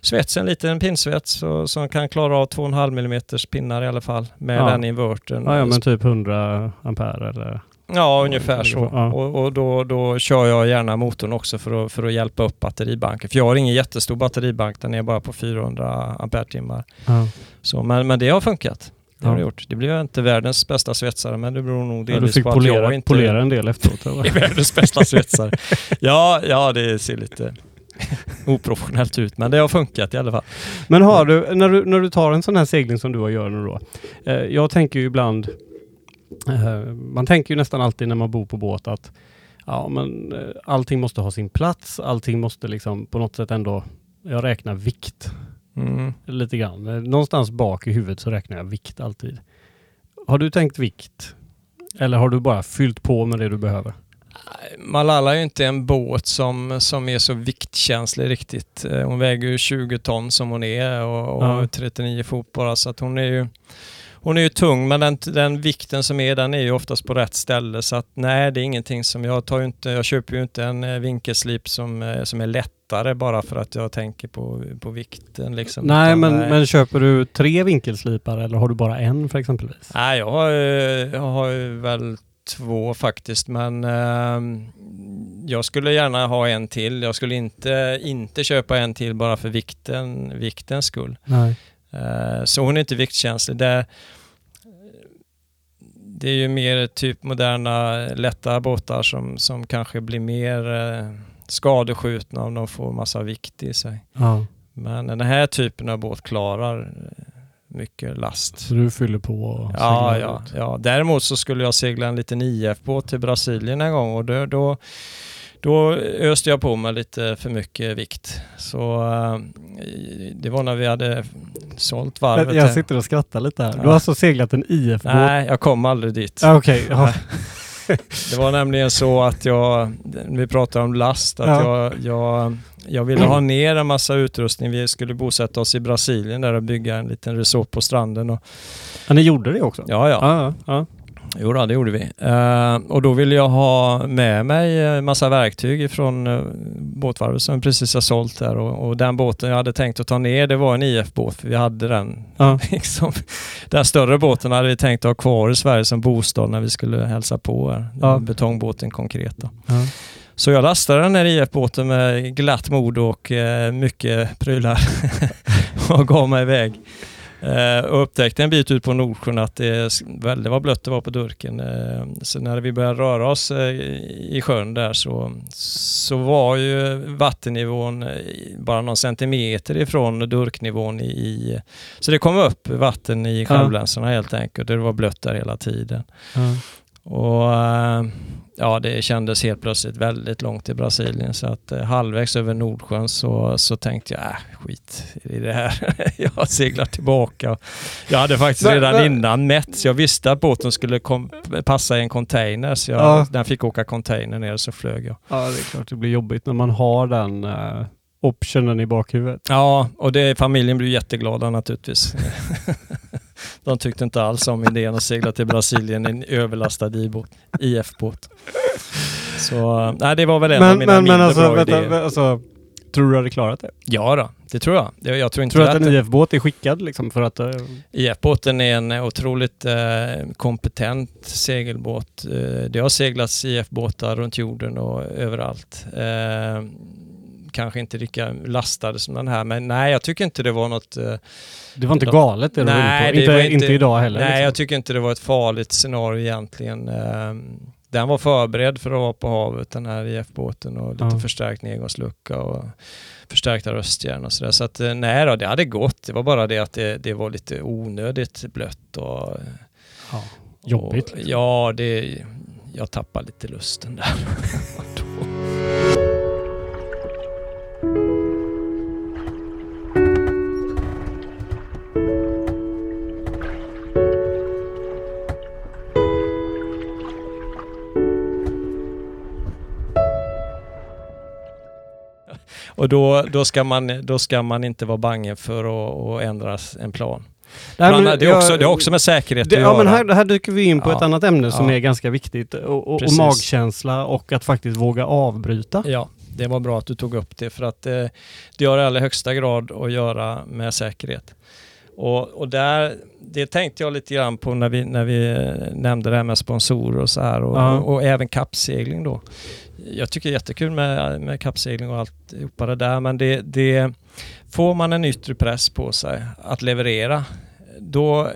B: svets, en liten pinsvets så, som kan klara av 2,5 mm pinnar i alla fall med
A: Ja.
B: den invertern.
A: Ja, ja, men typ 100 ampere eller?
B: Ja, ungefär så.
A: Ja.
B: Och, och då, då kör jag gärna motorn också för att, för att hjälpa upp batteribanken. För jag har ingen jättestor batteribank, den är bara på 400 ampere-timmar.
A: Ja.
B: Så, men, men det har funkat. Det har
A: Ja.
B: det gjort. Det blev inte världens bästa svetsare, men det beror nog
A: Ja, du
B: delvis
A: fick
B: på att
A: polera,
B: jag inte
A: polera en del efteråt?
B: är
A: Eller?
B: världens bästa svetsare. ja, ja, det ser lite oprofessionellt ut, men det har funkat i alla fall.
A: Men har du när, du, när du tar en sån här segling som du har gör nu då. Eh, jag tänker ju ibland, man tänker ju nästan alltid när man bor på båt att ja, men, eh, allting måste ha sin plats, allting måste liksom på något sätt ändå, jag räknar vikt
B: Mm.
A: lite grann. Eh, Någonstans bak i huvudet så räknar jag vikt alltid. Har du tänkt vikt? Eller har du bara fyllt på med det du behöver?
B: Malala är ju inte en båt som, som är så viktkänslig riktigt. Eh, Hon väger ju 20 ton som hon är och, och
A: Ja.
B: 39 fot bara så att hon är ju hon är ju tung men den, den vikten som är den är ju oftast på rätt ställe så att nej det är ingenting som jag tar inte, jag köper ju inte en eh, vinkelslip som, eh, som är lättare bara för att jag tänker på, på vikten liksom.
A: Nej,
B: Utan,
A: men, men köper du tre vinkelslipar eller har du bara en för exempelvis?
B: Nej, jag har, jag har väl två faktiskt, men ehm, jag skulle gärna ha en till. Jag skulle inte, inte köpa en till bara för vikten, viktens skull.
A: Nej.
B: Eh, så hon är inte viktkänslig. Det, det är ju mer typ moderna lätta båtar som, som kanske blir mer eh, skadeskjutna om de får massa vikt i sig.
A: Ja.
B: Men den här typen av båt klarar eh, mycket last.
A: Så du fyller på och
B: Ja, ja,
A: ut.
B: ja. Däremot så skulle jag segla en liten IF-båt till Brasilien en gång och då, då, då öste jag på mig lite för mycket vikt. Så eh, det var när vi hade sålt varvet.
A: Jag, sitter och skrattar lite här. Du har alltså seglat en IF-båt?
B: Nej, jag kom aldrig dit.
A: Ah, Okej, ja.
B: Det var nämligen så att jag, vi pratade om last, att
A: Ja.
B: jag, jag, jag ville ha ner en massa utrustning. Vi skulle bosätta oss i Brasilien där och bygga en liten resort på stranden. Och,
A: ja. Ni gjorde det också?
B: ja, ja.
A: ja, ja.
B: Jo då, det gjorde vi. Eh, och då ville jag ha med mig en massa verktyg från uh, båtvarvet som precis har sålt där. Och, och den båten jag hade tänkt att ta ner, det var en IF-båt. Vi hade den,
A: ja.
B: liksom, den större båten hade vi tänkt att ha kvar i Sverige som bostad när vi skulle hälsa på här.
A: Ja.
B: Betongbåten konkret då.
A: ja.
B: Så jag lastade den här IF-båten med glatt mod och eh, mycket prylar och gav mig iväg. Eh, och upptäckte en bit ut på Nordsjön att det, det var blött det var på durken. Eh, så när vi började röra oss eh, i sjön där så, så var ju vattennivån bara någon centimeter ifrån durknivån i... Så det kom upp vatten i självlänsorna helt enkelt. Det var blött där hela tiden. Mm. Och ja, det kändes helt plötsligt väldigt långt till Brasilien så att eh, halvvägs över Nordsjön så, så tänkte jag, äh, skit i det här. jag seglar tillbaka. Jag hade faktiskt redan men, innan mätt, så jag visste att båten skulle kom, passa i en container så jag, ja. den fick åka container ner så flög jag.
A: Ja, det är klart det blir jobbigt när man har den uh optionen i bakhuvudet.
B: Ja, och det, familjen blir jätteglada naturligtvis. De tyckte inte alls om idén att segla till Brasilien i en överlastad IF-båt. Så nej, det var väl en men, av mina men, mindre men alltså, bra vänta, idéer.
A: Alltså, tror du du hade klarat det?
B: Ja då, det tror jag. Jag, jag tror inte
A: tror du att, en IF-båt är skickad liksom för att... Uh...
B: IF-båten är en otroligt uh, kompetent segelbåt. Uh, det har seglats IF-båtar runt jorden och överallt kanske inte lika lastade som den här. Men nej, jag tycker inte det var något... Eh,
A: det var inte galet det nej, du inte, inte, inte idag heller?
B: Nej, liksom. jag tycker inte det var ett farligt scenario egentligen. Ehm, den var förberedd för att vara på havet, den här IF-båten och lite ja. förstärkt nedgångslucka och förstärkta röstjärn och sådär. Så att eh, nej då, det hade gått. Det var bara det att det, det var lite onödigt blött och...
A: Ja, jobbigt.
B: Och, liksom. Ja, det... Jag tappade lite lusten där. Och då, då, ska man, då ska man inte vara bange för att, att ändra en plan. Nej, men, det, är också, det är också med säkerhet
A: det, att ja, göra. Men här, här dyker vi in på ja. ett annat ämne som ja. är ganska viktigt och, och, och, magkänsla och att faktiskt våga avbryta.
B: Ja, det var bra att du tog upp det för att eh, det har i allra högsta grad att göra med säkerhet. Och, och där, det tänkte jag lite grann på när vi, när vi eh, nämnde det här med sponsorer och så här och, ja. och, och även kappsegling då jag tycker det är jättekul med, med kappsegling och alltihopa det där men det, det, får man en yttre press på sig att leverera då,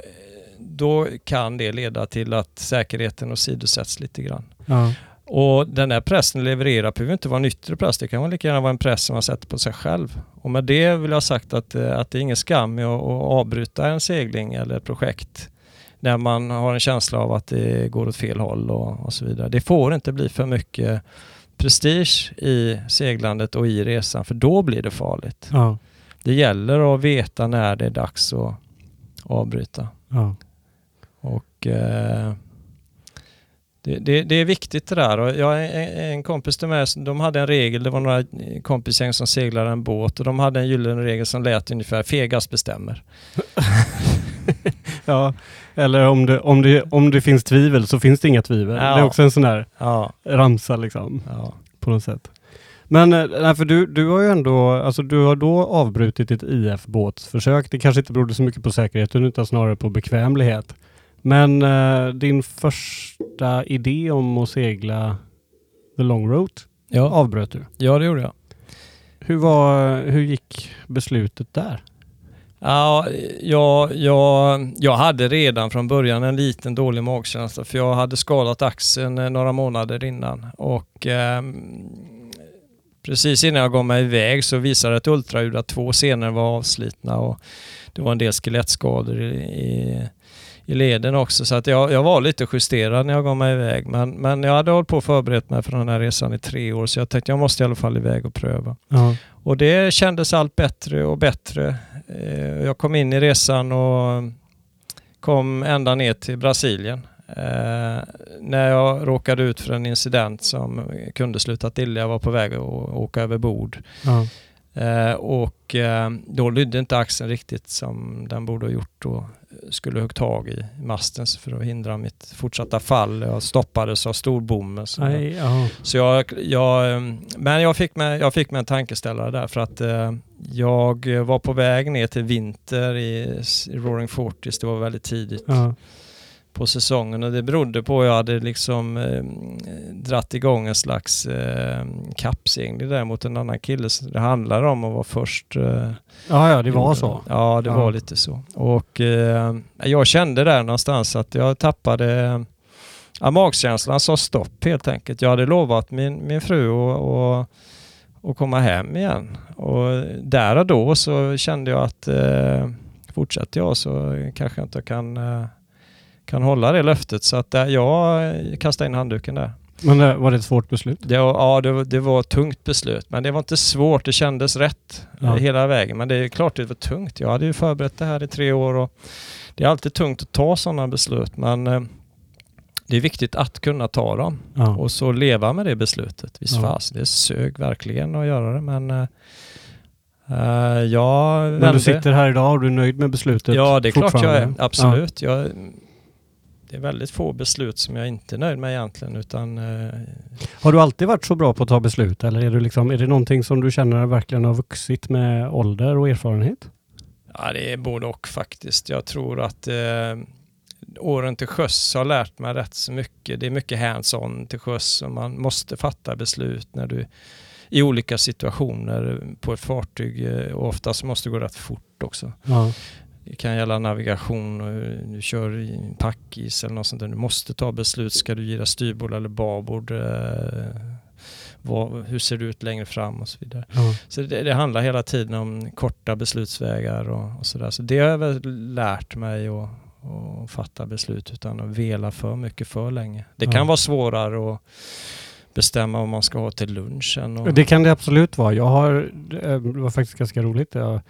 B: då kan det leda till att säkerheten åsidosätts lite grann. Ja. Och den där pressen leverera behöver inte vara en yttre press, det kan lika gärna vara en press som man sätter på sig själv. Och med det vill jag ha sagt att, att det är ingen skam med att, att avbryta en segling eller ett projekt när man har en känsla av att det går åt fel håll och, och så vidare. Det får inte bli för mycket prestige i seglandet och i resan för då blir det farligt. Ja. Det gäller att veta när det är dags att avbryta. Ja. Och eh, det, det, det, är viktigt det där. Och jag, en, en kompis till mig, de hade en regel, det var några kompisgäng som seglade en båt och de hade en gyllene regel som lät ungefär fegast bestämmer.
A: ja, eller om det, om, det, om det finns tvivel så finns det inga tvivel. Ja. Det är också en sån där ja. ramsa liksom. Ja. På något sätt. Men eh, nej, för du, du har ju ändå, alltså du har då avbrutit ditt IF-båtsförsök. Det kanske inte berodde så mycket på säkerheten utan snarare på bekvämlighet. Men uh, din första idé om att segla the long route ja. avbröt du?
B: Ja, det gjorde jag.
A: Hur, var, hur gick beslutet där?
B: Ja, jag, jag, jag hade redan från början en liten dålig magkänsla för jag hade skadat axeln eh, några månader innan och eh, precis innan jag gav mig iväg så visade ett ultraljud att två senor var avslitna och det var en del skelettskador i, i, i leden också så att jag, jag var lite justerad när jag gav mig iväg men, men jag hade hållit på och förberett mig för den här resan i tre år så jag tänkte jag måste i alla fall iväg och pröva. Ja. Och det kändes allt bättre och bättre jag kom in i resan och kom ända ner till Brasilien. Eh, när jag råkade ut för en incident som kunde slutat illa. Jag var på väg att åka över bord. Uh -huh. och eh, då lydde inte axeln riktigt som den borde ha gjort. Då skulle hugga tag i masten för att hindra mitt fortsatta fall. Jag stoppades av storbommen. Så, Aj, så jag, jag, eh, men jag fick, mig, jag fick mig en tankeställare där för att eh, jag var på väg ner till vinter i, i Roaring Forties. Det var väldigt tidigt. Ja. På säsongen och det berodde på att jag hade liksom eh, dratt igång en slags eh, kappsegling där mot en annan kille. Så det handlade om att vara först. Eh,
A: ja, ja, det var så.
B: Ja, det
A: Ja.
B: var lite så. Och eh, jag kände där någonstans att jag tappade Ja, magkänslan sa stopp helt enkelt. Jag hade lovat min, min fru att- att komma hem igen. Och där och då så kände jag att eh, fortsätter jag så kanske jag inte kan, eh, kan hålla det löftet. Så att eh, jag kastade in handduken där.
A: Men det, var det ett svårt beslut?
B: Det ja, det, var- det var ett tungt beslut, men det var inte svårt. Det kändes rätt
A: Ja.
B: eh, hela vägen. Men det är klart det var tungt. Jag hade ju förberett det här i tre år och det är alltid tungt att ta sådana beslut, men eh, det är viktigt att kunna ta dem
A: Ja.
B: och så leva med det beslutet. Visst
A: Ja.
B: fas, det sög verkligen att göra det, men eh, eh, jag
A: Men du sitter här idag och du är nöjd med beslutet?
B: Ja, det är klart jag är. Absolut. Jag, det är väldigt få beslut som jag inte är nöjd med egentligen, utan eh,
A: Har du alltid varit så bra på att ta beslut eller är, du liksom, är det någonting som du känner verkligen har vuxit med ålder och erfarenhet?
B: Ja, det är både och faktiskt. Jag tror att eh, åren till sjöss har lärt mig rätt så mycket. Det är mycket hands-on till sjöss och man måste fatta beslut när du i olika situationer på ett fartyg eh, och oftast måste det gå rätt fort också.
A: Ja.
B: Det kan gälla navigation och du kör i en packis eller något sånt där. Du måste ta beslut. Ska du gira styrbord eller babord? Eh, vad, hur ser det ut längre fram och så vidare.
A: Ja.
B: Så det, det handlar hela tiden om korta beslutsvägar och, och sådär. Så det har jag väl lärt mig att, att fatta beslut utan att vela för mycket för länge. Det kan
A: Ja.
B: vara svårare att bestämma vad man ska ha till lunchen. Och,
A: Det kan det absolut vara. Jag har, det var faktiskt ganska roligt. Jag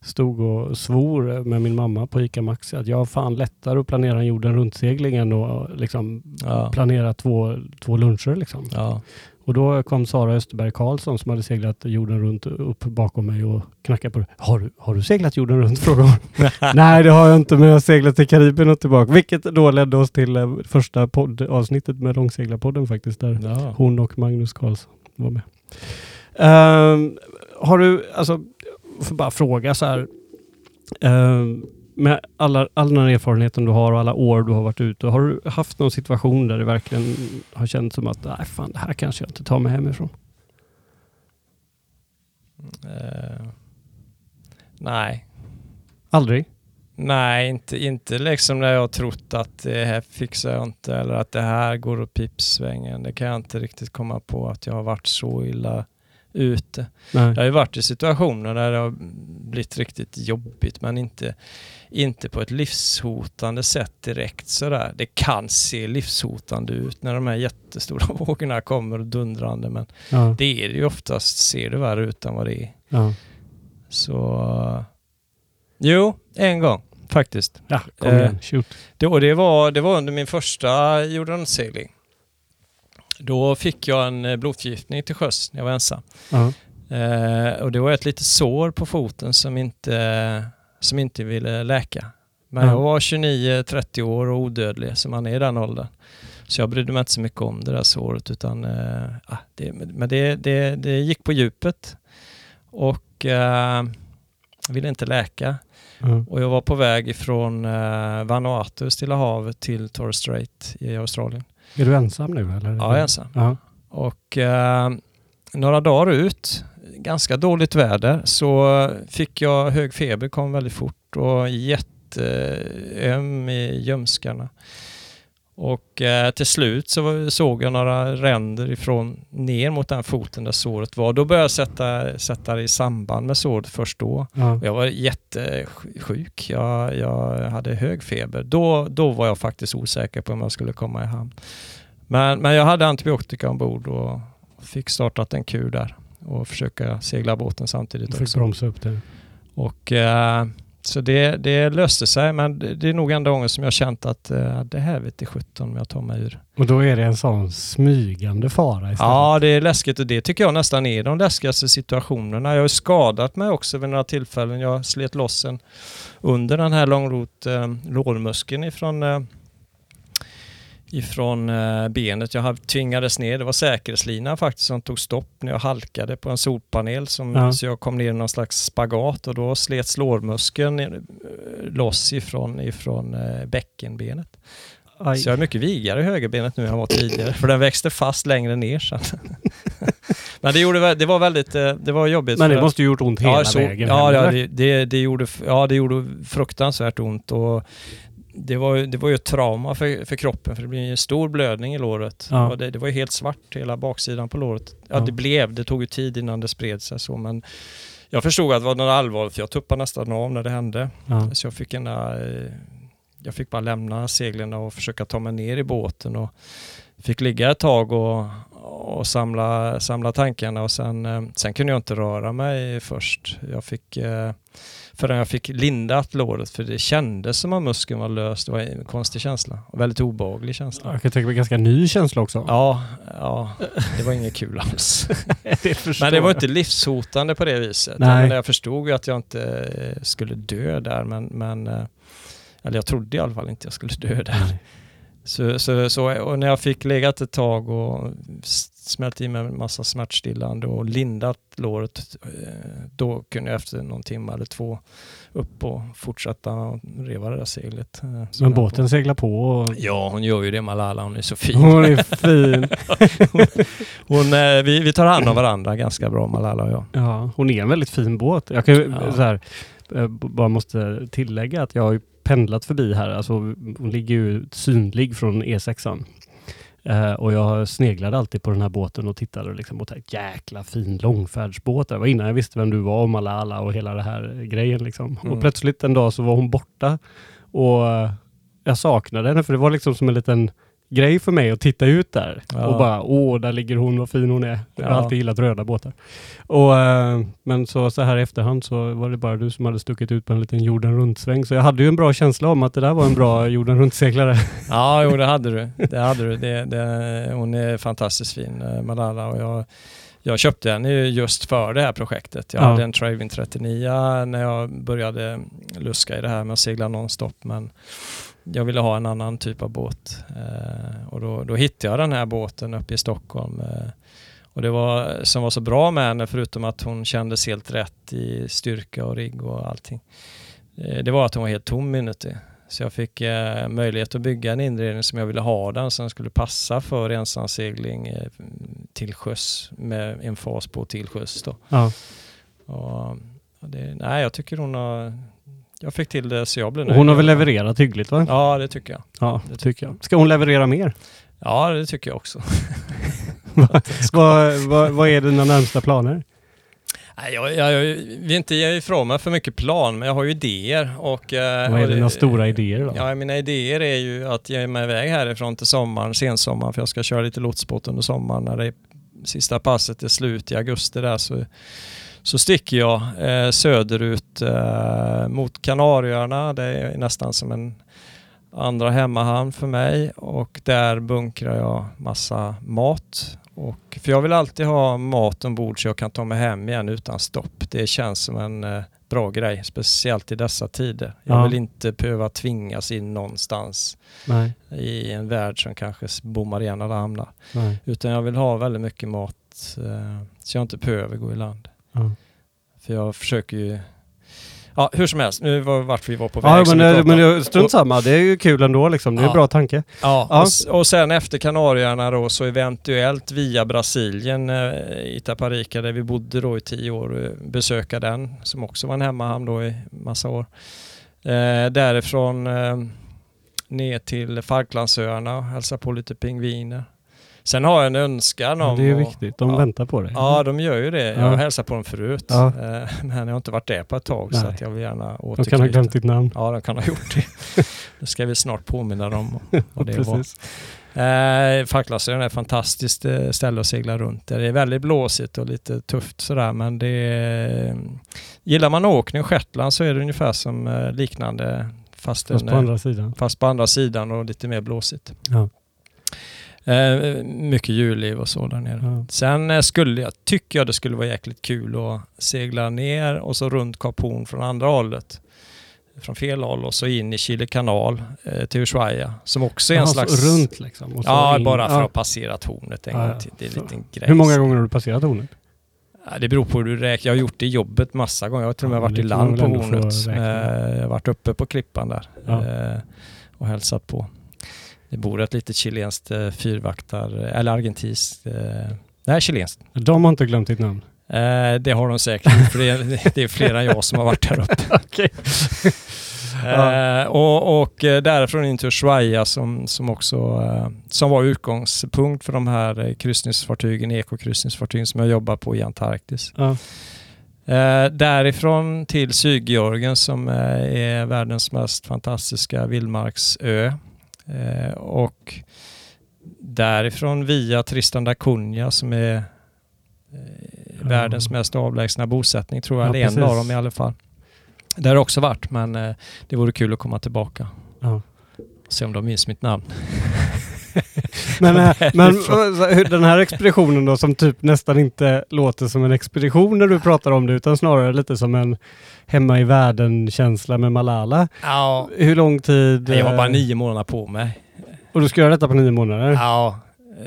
A: stod och svor med min mamma på ICA Maxi att jag har fan lättare att planera en jorden runt-segling att liksom
B: ja,
A: planera två, två luncher. Liksom.
B: ja,
A: Och då kom Sara Österberg Karlsson som hade seglat jorden runt upp bakom mig och knackade på. Har du, har du seglat jorden runt? frågade hon. Nej, det har jag inte, men jag har seglat till Karibien och tillbaka. Vilket då ledde oss till eh, första poddavsnittet med Långseglarpodden faktiskt. Där
B: ja.
A: hon och Magnus Karlsson var med. Ehm, har du, alltså, bara fråga så här. Ehm, med alla, all den här erfarenheten du har och alla år du har varit ute, har du haft någon situation där det verkligen har känts som att nej fan, det här kanske jag inte tar mig hemifrån?
B: Eh, nej.
A: Aldrig?
B: Nej, inte, inte liksom när jag har trott att det här fixar jag inte eller att det här går åt pipsvängen. Det kan jag inte riktigt komma på att jag har varit så illa ute.
A: Nej.
B: Jag har ju varit i situationer där det har blivit riktigt jobbigt men inte, inte på ett livshotande sätt direkt sådär. Det kan se livshotande ut när de här jättestora vågorna kommer dundrande men
A: Ja,
B: det är det ju oftast, ser det värre ut än vad det är.
A: ja.
B: Så jo, en gång faktiskt.
A: ja kom
B: Eh,
A: igen. Shoot.
B: Det, och det, var, det var under min första jordrunt-segling. Då fick jag en eh, blodförgiftning till sjöss när jag var ensam.
A: Ja.
B: Eh, och det var ett litet sår på foten som inte, som inte ville läka. Men
A: Ja.
B: jag var 29-30 år och odödlig som man är i den åldern. Så jag brydde mig inte så mycket om det där såret utan eh, ah, det, men det, det, det gick på djupet och eh, ville inte läka.
A: Ja.
B: Och jag var på väg ifrån eh, Vanuatu, Stilla havet, till Torres Strait i Australien.
A: Är du ensam nu eller?
B: Ja, jag är ensam.
A: Ja.
B: Och eh, några dagar ut, ganska dåligt väder, så fick jag hög feber, kom väldigt fort och jätteöm i ljumskarna. Och eh, till slut så såg jag några ränder ifrån ner mot den foten där såret var. Då började jag sätta, sätta det i samband med såret först då. Och Jag var jättesjuk. Jag, jag hade hög feber. Då, då var jag faktiskt osäker på om jag skulle komma i hamn. Men, men jag hade antibiotika ombord och fick startat en kur där och försöka segla båten samtidigt
A: Du fick
B: också.
A: bromsa upp det.
B: Och, eh, så det, det löste sig, men det, är nog enda gången som jag känt att eh, det här vet i sjutton om jag tar mig ur.
A: Och då är det en sån smygande fara istället.
B: Ja, det är läskigt och det tycker jag nästan är de läskigaste situationerna. Jag har skadat mig också vid några tillfällen. Jag slet loss en under den här långrot eh, lårmuskeln ifrån eh, ifrån eh, benet. Jag tvingades ner. Det var säkerhetslinan faktiskt som tog stopp när jag halkade på en solpanel. Som,
A: Ja.
B: Så jag kom ner i någon slags spagat och då slets lårmuskeln eh, loss ifrån, ifrån eh, bäckenbenet.
A: Aj.
B: Så jag är mycket vigare i högerbenet nu än jag var tidigare. För den växte fast längre ner sen. Men det, gjorde, det var väldigt, det var jobbigt.
A: Men det måste ju gjort ont hela
B: ja, så,
A: vägen
B: ja, ja, det, det, det, gjorde, ja, det gjorde fruktansvärt ont. Och det, var, det var ju ett trauma för, för kroppen för det blev en stor blödning i låret.
A: Ja.
B: Det, det var ju helt svart hela baksidan på låret. Ja,
A: Ja.
B: det blev, det tog ju tid innan det spred sig så men jag förstod att det var något allvarligt för jag tuppade nästan av när det hände.
A: Ja.
B: Så jag fick, en, eh, jag fick bara lämna seglen och försöka ta mig ner i båten och fick ligga ett tag och, och samla, samla tankarna och sen, eh, sen kunde jag inte röra mig först. Jag fick, eh, förrän jag fick lindat låret för det kändes som att muskeln var lös. Det var en konstig känsla och väldigt obehaglig känsla.
A: Jag kan tänka mig ganska ny känsla också.
B: Ja, ja, det var inget kul alls.
A: det
B: Men det var inte livshotande på det viset.
A: Nej.
B: Jag, förstod ju att jag inte skulle dö där, men, men eh, eller jag trodde i alla fall inte jag skulle dö där. Så, så, så, och när jag fick legat ett tag och smält i mig en massa smärtstillande och lindat låret, eh, då kunde jag efter någon timme eller två upp och fortsätta och reva det där seglet. eh,
A: Men båten
B: på.
A: seglar på och
B: Ja, hon gör ju det Malala, hon är så fin.
A: hon är fin.
B: Hon, eh, vi, vi tar hand om varandra ganska bra Malala och jag.
A: Ja, hon är en väldigt fin båt. Jag kan ju
B: Ja.
A: så här, bara måste tillägga att jag har pendlat förbi här. Alltså, hon ligger ju synlig från E6an. Eh, och jag sneglade alltid på den här båten och tittade liksom och tänkte jäkla fin långfärdsbåt. Det var innan jag visste vem du var och Malala och hela det här grejen. Liksom.
B: Mm.
A: Och plötsligt en dag så var hon borta. Och jag saknade henne för det var liksom som en liten grej för mig att titta ut där.
B: Ja.
A: Och bara, åh, där ligger hon, vad fin hon är. Jag har
B: Ja.
A: alltid gillat röda båtar. Och, eh, men så, så här i efterhand så var det bara du som hade stuckit ut på en liten jorden runt-sväng. Så jag hade ju en bra känsla om att det där var en bra jorden runt-seglare.
B: Ja, jo det hade du. Det hade du. Det, det, hon är fantastiskt fin, eh, Malala. Och jag, jag köpte den ju just för det här projektet. Jag
A: Ja.
B: hade en Travin 39 när jag började luska i det här med att segla nonstop. Men jag ville ha en annan typ av båt. Eh, och då, då hittade jag den här båten uppe i Stockholm. Eh, och det var, som var så bra med henne, förutom att hon kändes helt rätt i styrka och rigg och allting. Eh, det var att hon var helt tom inuti. Så jag fick eh, möjlighet att bygga en inredning som jag ville ha den som skulle passa för ensamsegling eh, till sjöss med en fas på till sjöss då.
A: Ja.
B: Och, och det, nej, jag tycker hon har... Jag fick till det så jag blev nöjd.
A: hon har väl levererat hyggligt va?
B: Ja, det tycker jag.
A: Ja,
B: det
A: tycker jag. Ska hon leverera mer?
B: Ja, det tycker jag också.
A: vad, vad, vad är dina närmsta planer?
B: Nej, jag, jag, jag vill inte ge ifrån mig för mycket plan, men jag har ju idéer. Och, eh,
A: Vad är dina stora idéer då?
B: Ja, mina idéer är ju att ge mig iväg härifrån till sommaren, sensommaren, för jag ska köra lite lotsbåt under sommaren. När det sista passet är slut i augusti där så, så sticker jag eh, söderut eh, mot Kanarieöarna. Det är nästan som en andra hemmahamn för mig och där bunkrar jag massa mat. Och, för jag vill alltid ha mat ombord så jag kan ta mig hem igen utan stopp. Det känns som en eh, bra grej, speciellt i dessa tider. Jag
A: Ja.
B: vill inte behöva tvingas in någonstans
A: Nej,
B: i en värld som kanske bommar igen alla hamnar.
A: nej.
B: Utan jag vill ha väldigt mycket mat eh, så jag inte behöver gå i land.
A: Ja.
B: För jag försöker ju... Ja, hur som helst, nu var vart vi var på väg.
A: Ja, men, det,
B: pratade
A: men strunt samma. Det är ju kul ändå liksom. Det är en
B: Ja.
A: bra tanke.
B: Ja,
A: Ja.
B: Och, och sen efter Kanarieöarna då så eventuellt via Brasilien, eh, Itaparica där vi bodde då i tio år, eh, besöka den som också var en hemmahamn då i massa år. Eh, därifrån eh, ner till Falklandsöarna och hälsa på lite pingviner. Sen har jag en önskan
A: Ja,
B: om...
A: det är viktigt. De
B: ja.
A: väntar på dig.
B: Ja, de gör ju det. Jag
A: Ja.
B: har hälsat på dem förut.
A: Ja.
B: Eh, Men jag har inte varit där på ett tag så
A: Nej.
B: att jag vill gärna
A: de
B: återknyta.
A: kan ha glömt ditt namn.
B: Ja, de kan ha gjort det. Det ska vi snart påminna dem vad det var. Eh, Falklandsöarna är ett fantastiskt eh, ställe att segla runt. Det är väldigt blåsigt och lite tufft sådär men det är, Gillar man åkning och Shetland så är det ungefär som eh, liknande fast,
A: Fast
B: en,
A: på andra sidan.
B: fast på andra sidan och lite mer blåsigt.
A: Ja.
B: Eh, mycket djurliv och så där nere.
A: Ja.
B: Sen eh, skulle jag, tycker jag det skulle vara jäkligt kul att segla ner och så runt Kap Horn från andra hållet. Från fel håll och så in i Chile kanal eh, till Ushuaia som också är en
A: Jaha, så
B: slags...
A: runt liksom.
B: Ja,
A: in.
B: bara för
A: Ja.
B: att passera tornet en
A: Ja,
B: gång
A: ja.
B: till. Det är en liten grej.
A: Hur många gånger har du passerat hornet?
B: Ja, det beror på hur du räknar. Jag har gjort det i jobbet massa gånger. Jag har till och med
A: Ja,
B: varit i land på hornet. Eh, Jag har varit uppe på klippan där
A: Ja.
B: eh, och hälsat på. Det bor ett litet chilenskt eh, fyrvaktar, eller argentinskt, eh, nej chilenskt.
A: De har inte glömt ditt namn?
B: Eh, det har de säkert, för det är, det är fler än jag som har varit där uppe.
A: Okej.
B: Eh, och, och eh, därifrån in till Ushuaia som, som också eh, som var utgångspunkt för de här eh, kryssningsfartygen, ekokryssningsfartygen som jag jobbar på i Antarktis.
A: Ja.
B: Eh, därifrån till Sydgeorgien som eh, är världens mest fantastiska vildmarksö. Eh, och därifrån via Tristan da Cunha som är eh, världens mest avlägsna bosättning tror jag.
A: Ja,
B: det är en av dem i alla fall. Där har också varit men eh, det vore kul att komma tillbaka.
A: Ja.
B: Se om de minns mitt namn.
A: Men, eh, men
B: Därifrån.
A: eh, den här expeditionen då som typ nästan inte låter som en expedition när du pratar om det utan snarare lite som en hemma i världen-känsla med Malala.
B: Ja,
A: Hur lång tid?
B: jag har bara
A: eh,
B: nio månader på mig.
A: Och du ska göra detta på nio månader?
B: Ja,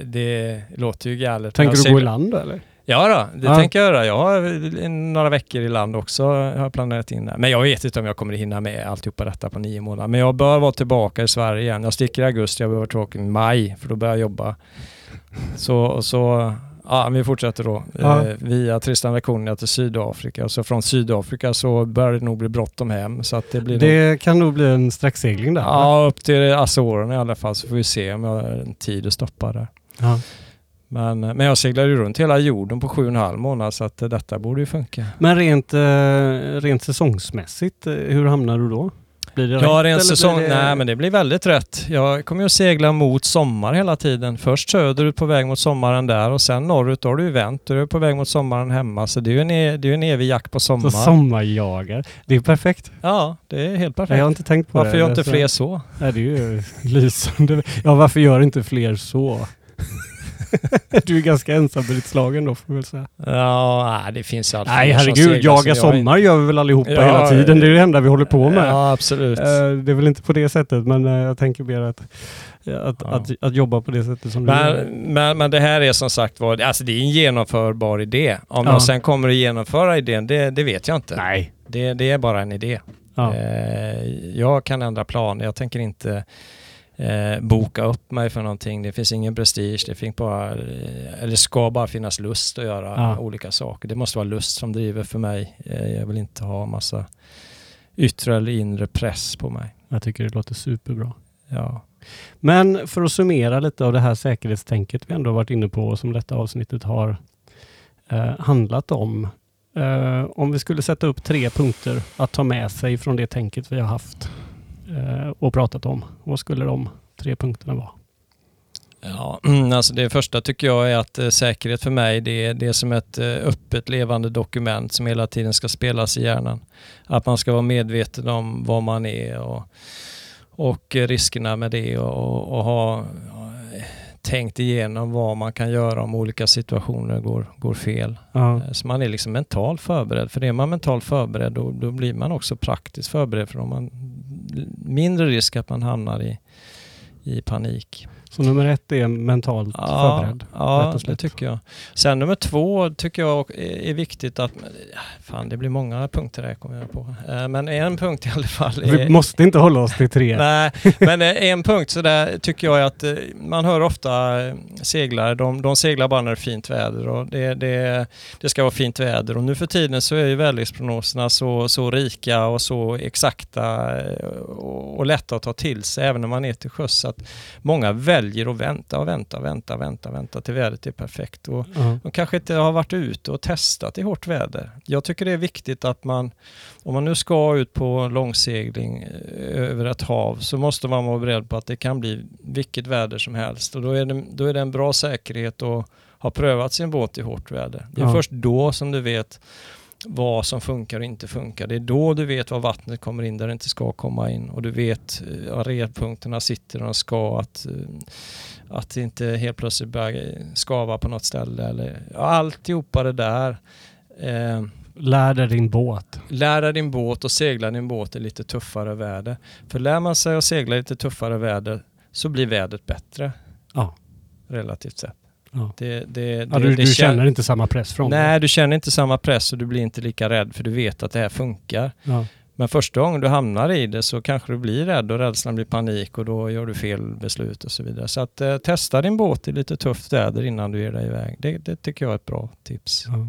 B: det låter ju galet.
A: Tänker du gå i land då eller?
B: Ja, då, det
A: Ja.
B: tänker jag göra. Jag har några veckor i land också har planerat in. där. Men jag vet inte om jag kommer hinna med alltihopa detta på nio månader. Men jag bör vara tillbaka i Sverige igen. Jag sticker i augusti, jag behöver vara tillbaka i maj för då börjar jag jobba. Så, så ja, vi fortsätter då
A: Ja.
B: eh, via Tristan Cunha till Sydafrika. Så från Sydafrika så börjar det nog bli bråttom hem. Så att det blir nog,
A: Det kan nog bli en sträcksegling där.
B: ja, upp till Azorerna i alla fall så får vi se om jag har en tid att stoppa där.
A: Ja.
B: Men, men jag seglar ju runt hela jorden på sju och en halv månad så att detta borde ju funka.
A: Men rent, eh, rent säsongsmässigt, eh, hur hamnar du då? Blir det
B: Ja,
A: rätt,
B: säsong.
A: det-
B: Nej, men det blir väldigt rätt. Jag kommer ju att segla mot sommar hela tiden. Först söderut på väg mot sommaren där och sen norrut. Då har du ju vänt. Då är du på väg mot sommaren hemma. Så det är ju en, e- det är en evig jakt på sommar.
A: Så sommarjagar. Det är perfekt.
B: Ja, det är helt
A: Jag har
B: perfekt.
A: inte tänkt på
B: Varför
A: det.
B: gör inte
A: Så-
B: fler så?
A: Nej, det är ju lysande. Ja, varför gör inte fler så? du är ganska ensam i ditt slagen då, får vi väl säga.
B: Ja, nej, det finns allt
A: Nej,
B: fler som
A: herregud. Jaga sommar gör vi väl allihopa
B: Ja,
A: hela tiden. Det är det enda vi håller på med.
B: Ja, absolut.
A: Eh, Det är väl inte på det sättet, men eh, jag tänker mer att, att,
B: Ja.
A: att, att jobba på det sättet som du
B: Men,
A: gör.
B: men, men det här är som sagt var, alltså det är en genomförbar idé. Om
A: Ja.
B: jag sen kommer att genomföra idén, det, det vet jag inte.
A: Nej.
B: Det, det är bara en idé.
A: Ja.
B: Eh, jag kan ändra planer. Jag tänker inte eh, boka upp mig för någonting. Det finns ingen prestige. Det, finns bara, eh, eller ska bara finnas lust att göra
A: Ja.
B: olika saker. Det måste vara lust som driver för mig. Eh, jag vill inte ha massa yttre eller inre press på mig.
A: Jag tycker det låter superbra.
B: Ja.
A: Men för att summera lite av det här säkerhetstänket vi ändå varit inne på och som detta avsnittet har eh, handlat om. Eh, om vi skulle sätta upp tre punkter att ta med sig från det tänket vi har haft och pratat om. Vad skulle de tre punkterna vara?
B: Ja, alltså det första tycker jag är att eh, säkerhet för mig det är, det är som ett eh, öppet levande dokument som hela tiden ska spelas i hjärnan. Att man ska vara medveten om vad man är och, och eh, riskerna med det och, och ha eh, tänkt igenom vad man kan göra om olika situationer går, går fel.
A: Ja.
B: Eh, Så man är liksom mentalt förberedd. För är man mentalt förberedd då, då blir man också praktiskt förberedd för om man mindre risk att man hamnar i, i panik.
A: Så nummer ett är mentalt förberedd. rätt
B: Ja, det tycker jag. Sen nummer två tycker jag är viktigt att... Fan, det blir många punkter här kommer jag på. Eh, Men en punkt i alla fall är...
A: Vi måste inte hålla oss till tre.
B: Nej, men eh, en punkt så där tycker jag är att eh, man hör ofta seglare, de, de seglar bara när det är fint väder och det, det, det ska vara fint väder och nu för tiden så är ju väderleksprognoserna så, så rika och så exakta och, och lätta att ta till sig även när man är till sjöss. Så att många väljer att vänta och vänta och vänta, vänta, vänta till vädret är perfekt. Och
A: Ja.
B: de kanske inte har varit ute och testat i hårt väder. Jag tycker det är viktigt att man, om man nu ska ut på långsegling eh, över ett hav, så måste man vara beredd på att det kan bli vilket väder som helst. Och då är det, då är det en bra säkerhet att ha prövat sin båt i hårt väder. Det är
A: Ja.
B: först då som du vet vad som funkar och inte funkar. Det är då du vet var vattnet kommer in där det inte ska komma in och du vet eh, var redpunkterna sitter de ska. Att, eh, att det inte helt plötsligt börjar skava på något ställe. Eller, alltihopa det där. Eh,
A: Lär dig din båt.
B: lära din båt och segla din båt i lite tuffare väder. För lär man sig att segla i lite tuffare väder så blir vädret bättre.
A: Ja.
B: Relativt sett.
A: Ja.
B: Det, det,
A: Ja,
B: det,
A: du
B: det
A: du
B: kän-
A: känner inte samma press från det.
B: Nej, du känner inte samma press och du blir inte lika rädd för du vet att det här funkar.
A: Ja.
B: Men första gången du hamnar i det så kanske du blir rädd och rädslan blir panik och då gör du fel beslut och så vidare. Så att eh, testa din båt i lite tufft väder innan du ger dig iväg. Det, det tycker jag är ett bra tips.
A: Ja.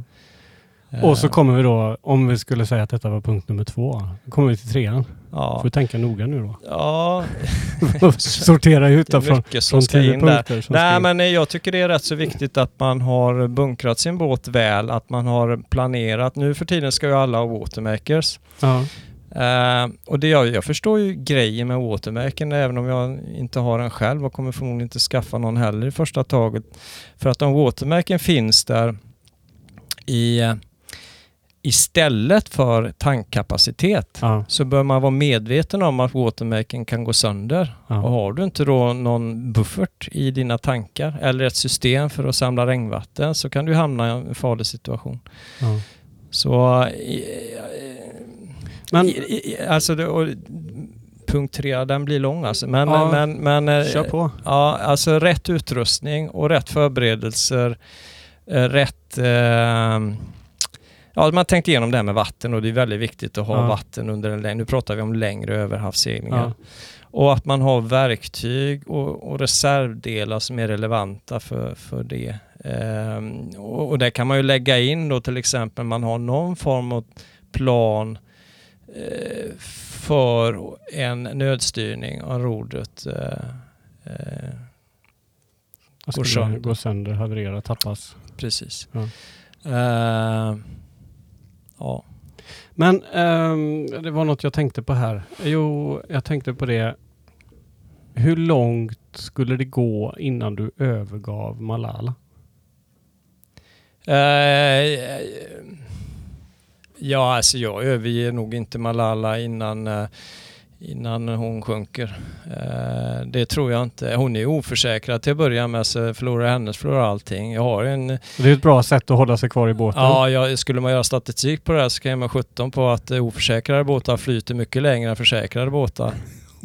A: Och så
B: Eh,
A: kommer vi då, om vi skulle säga att detta var punkt nummer två, kommer vi till trean.
B: Ja.
A: Får tänka noga nu då.
B: ja,
A: Sortera ut
B: det är
A: från,
B: mycket som
A: från
B: ska in där.
A: som
B: Nej men jag tycker det är rätt så viktigt att man har bunkrat sin båt väl, att man har planerat. Nu för tiden ska ju alla ha watermakers.
A: Ja.
B: Eh, och det jag, jag förstår ju grejen med watermaken även om jag inte har en själv och kommer förmodligen inte skaffa någon heller i första taget. För att om watermaken finns där i, istället för tankkapacitet
A: Ja.
B: så bör man vara medveten om att watermaken kan gå sönder. Och
A: Ja.
B: har du inte då någon buffert i dina tankar eller ett system för att samla regnvatten så kan du hamna i en farlig situation.
A: Ja.
B: Så i-
A: Men
B: alltså det, och, punkt tre, den blir lång alltså. Men, men, men eh,
A: kör på.
B: ja, alltså rätt utrustning och rätt förberedelser, eh, rätt eh, Ja, man har tänkt igenom det här med vatten och det är väldigt viktigt att ha
A: Ja.
B: vatten under en längre, nu pratar vi om längre överhavsseglingar.
A: Ja.
B: Och att man har verktyg och, och reservdelar som är relevanta för, för det. Ehm, och, och där kan man ju lägga in då till exempel man har någon form av plan eh, för en nödstyrning av rodret. Eh, eh, Går sönder.
A: gå sönder, haverera, tappas.
B: precis.
A: Ja.
B: Ehm, ja.
A: Men ehm, det var något jag tänkte på här. Jo, jag tänkte på det. Hur långt skulle det gå innan du övergav Malala?
B: Eh, ja, alltså jag överger nog inte Malala innan, eh, innan hon sjunker. Eh, det tror jag inte. Hon är oförsäkrad till att börja med, så förlorar jag henne så förlorar allting. Jag har en...
A: Det är ett bra sätt att hålla sig kvar i båten.
B: Ja, jag, skulle man göra statistik på det här så kan jag 17 på att oförsäkrade båtar flyter mycket längre än försäkrade båtar.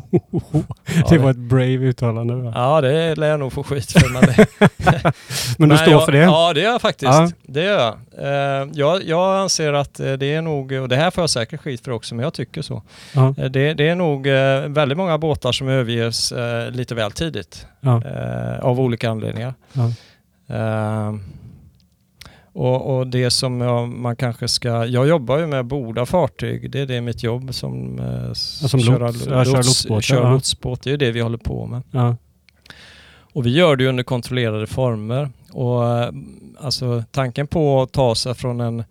A: Det var ett brave uttalande. Va?
B: Ja, det lär jag nog få skit för. Men,
A: Men du står
B: jag,
A: för det?
B: Ja, det gör jag faktiskt.
A: Ja.
B: Det gör jag. Eh, jag. Jag anser att eh, det är nog, och det här får jag säkert skit för också, men jag tycker så.
A: Ja.
B: Eh, det, det är nog väldigt många båtar som överges lite väl tidigt.
A: Ja.
B: Av olika anledningar.
A: Ja.
B: Och, och det som jag, man kanske ska... Jag jobbar ju med borda fartyg. Det är det mitt jobb som, eh,
A: som
B: köra
A: lots. Ja, kör lotsbåt,
B: Kör
A: ja.
B: lotsbåt. Det är det vi håller på med.
A: Ja.
B: Och vi gör det under kontrollerade former. Och eh, alltså tanken på att ta sig från en,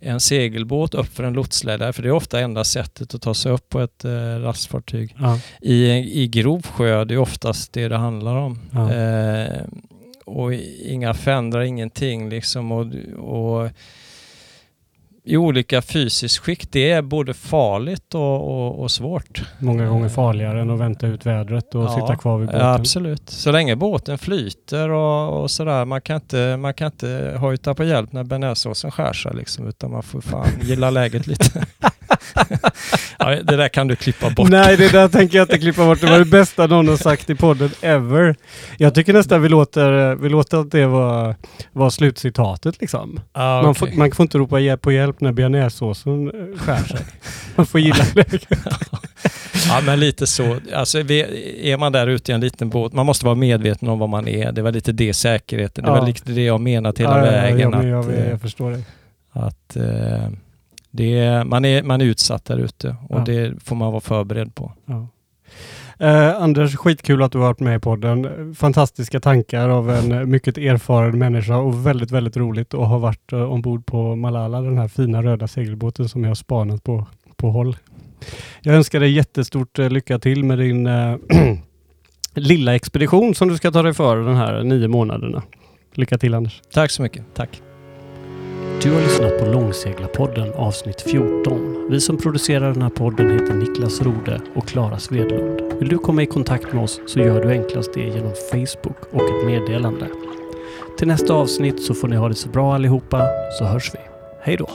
B: en segelbåt upp för en lotsledare, för det är ofta enda sättet att ta sig upp på ett eh, lastfartyg.
A: Ja.
B: I, I grov sjö, det är oftast det det handlar om.
A: Ja.
B: Eh, och inga fändrar, ingenting liksom. Och, och i olika fysiskt skick, det är både farligt och, och, och svårt.
A: Många gånger farligare än att vänta ut vädret och
B: Ja,
A: sitta kvar vid båten.
B: Ja, absolut. Så länge båten flyter och, och sådär. Man kan, inte, man kan inte hojta på hjälp när bearnaisesåsen skär sig liksom, utan man får fan gilla läget lite. ja, det där kan du klippa bort.
A: Nej, det där tänker jag inte klippa bort. Det var det bästa någon har sagt i podden ever. Jag tycker nästan vi låter, vi låter att det var, var slutcitatet liksom.
B: Ah,
A: Man,
B: okej.
A: får, man får inte ropa hjälp på hjälp när bearnaisesåsen eh, skär sig. Man får gilla läget.
B: Ja, men lite så. Alltså, är man där ute i en liten båt, man måste vara medveten om vad man är. Det var lite det säkerheten. Det
A: Ja.
B: var lite det jag menat hela
A: Ja,
B: vägen.
A: ja, jag,
B: att,
A: jag,
B: eh,
A: jag förstår det.
B: att eh, är, man, är, man är utsatt där ute och
A: Ja.
B: det får man vara förberedd på.
A: Ja. Eh, Anders, skitkul att du har varit med i podden. Fantastiska tankar av en mycket erfaren människa och väldigt, väldigt roligt att ha varit eh, ombord på Malala, den här fina röda segelbåten som jag har spanat på, på håll. Jag önskar dig jättestort eh, lycka till med din eh, lilla expedition som du ska ta dig för den här nio månaderna. Lycka till Anders.
B: Tack så mycket. Tack.
A: Du har lyssnat på Långseglarpodden avsnitt 14. Vi som producerar den här podden heter Niklas Rode och Klara Svedlund. Vill du komma i kontakt med oss så gör du enklast det genom Facebook och ett meddelande. Till nästa avsnitt så får ni ha det så bra allihopa så hörs vi. Hej då!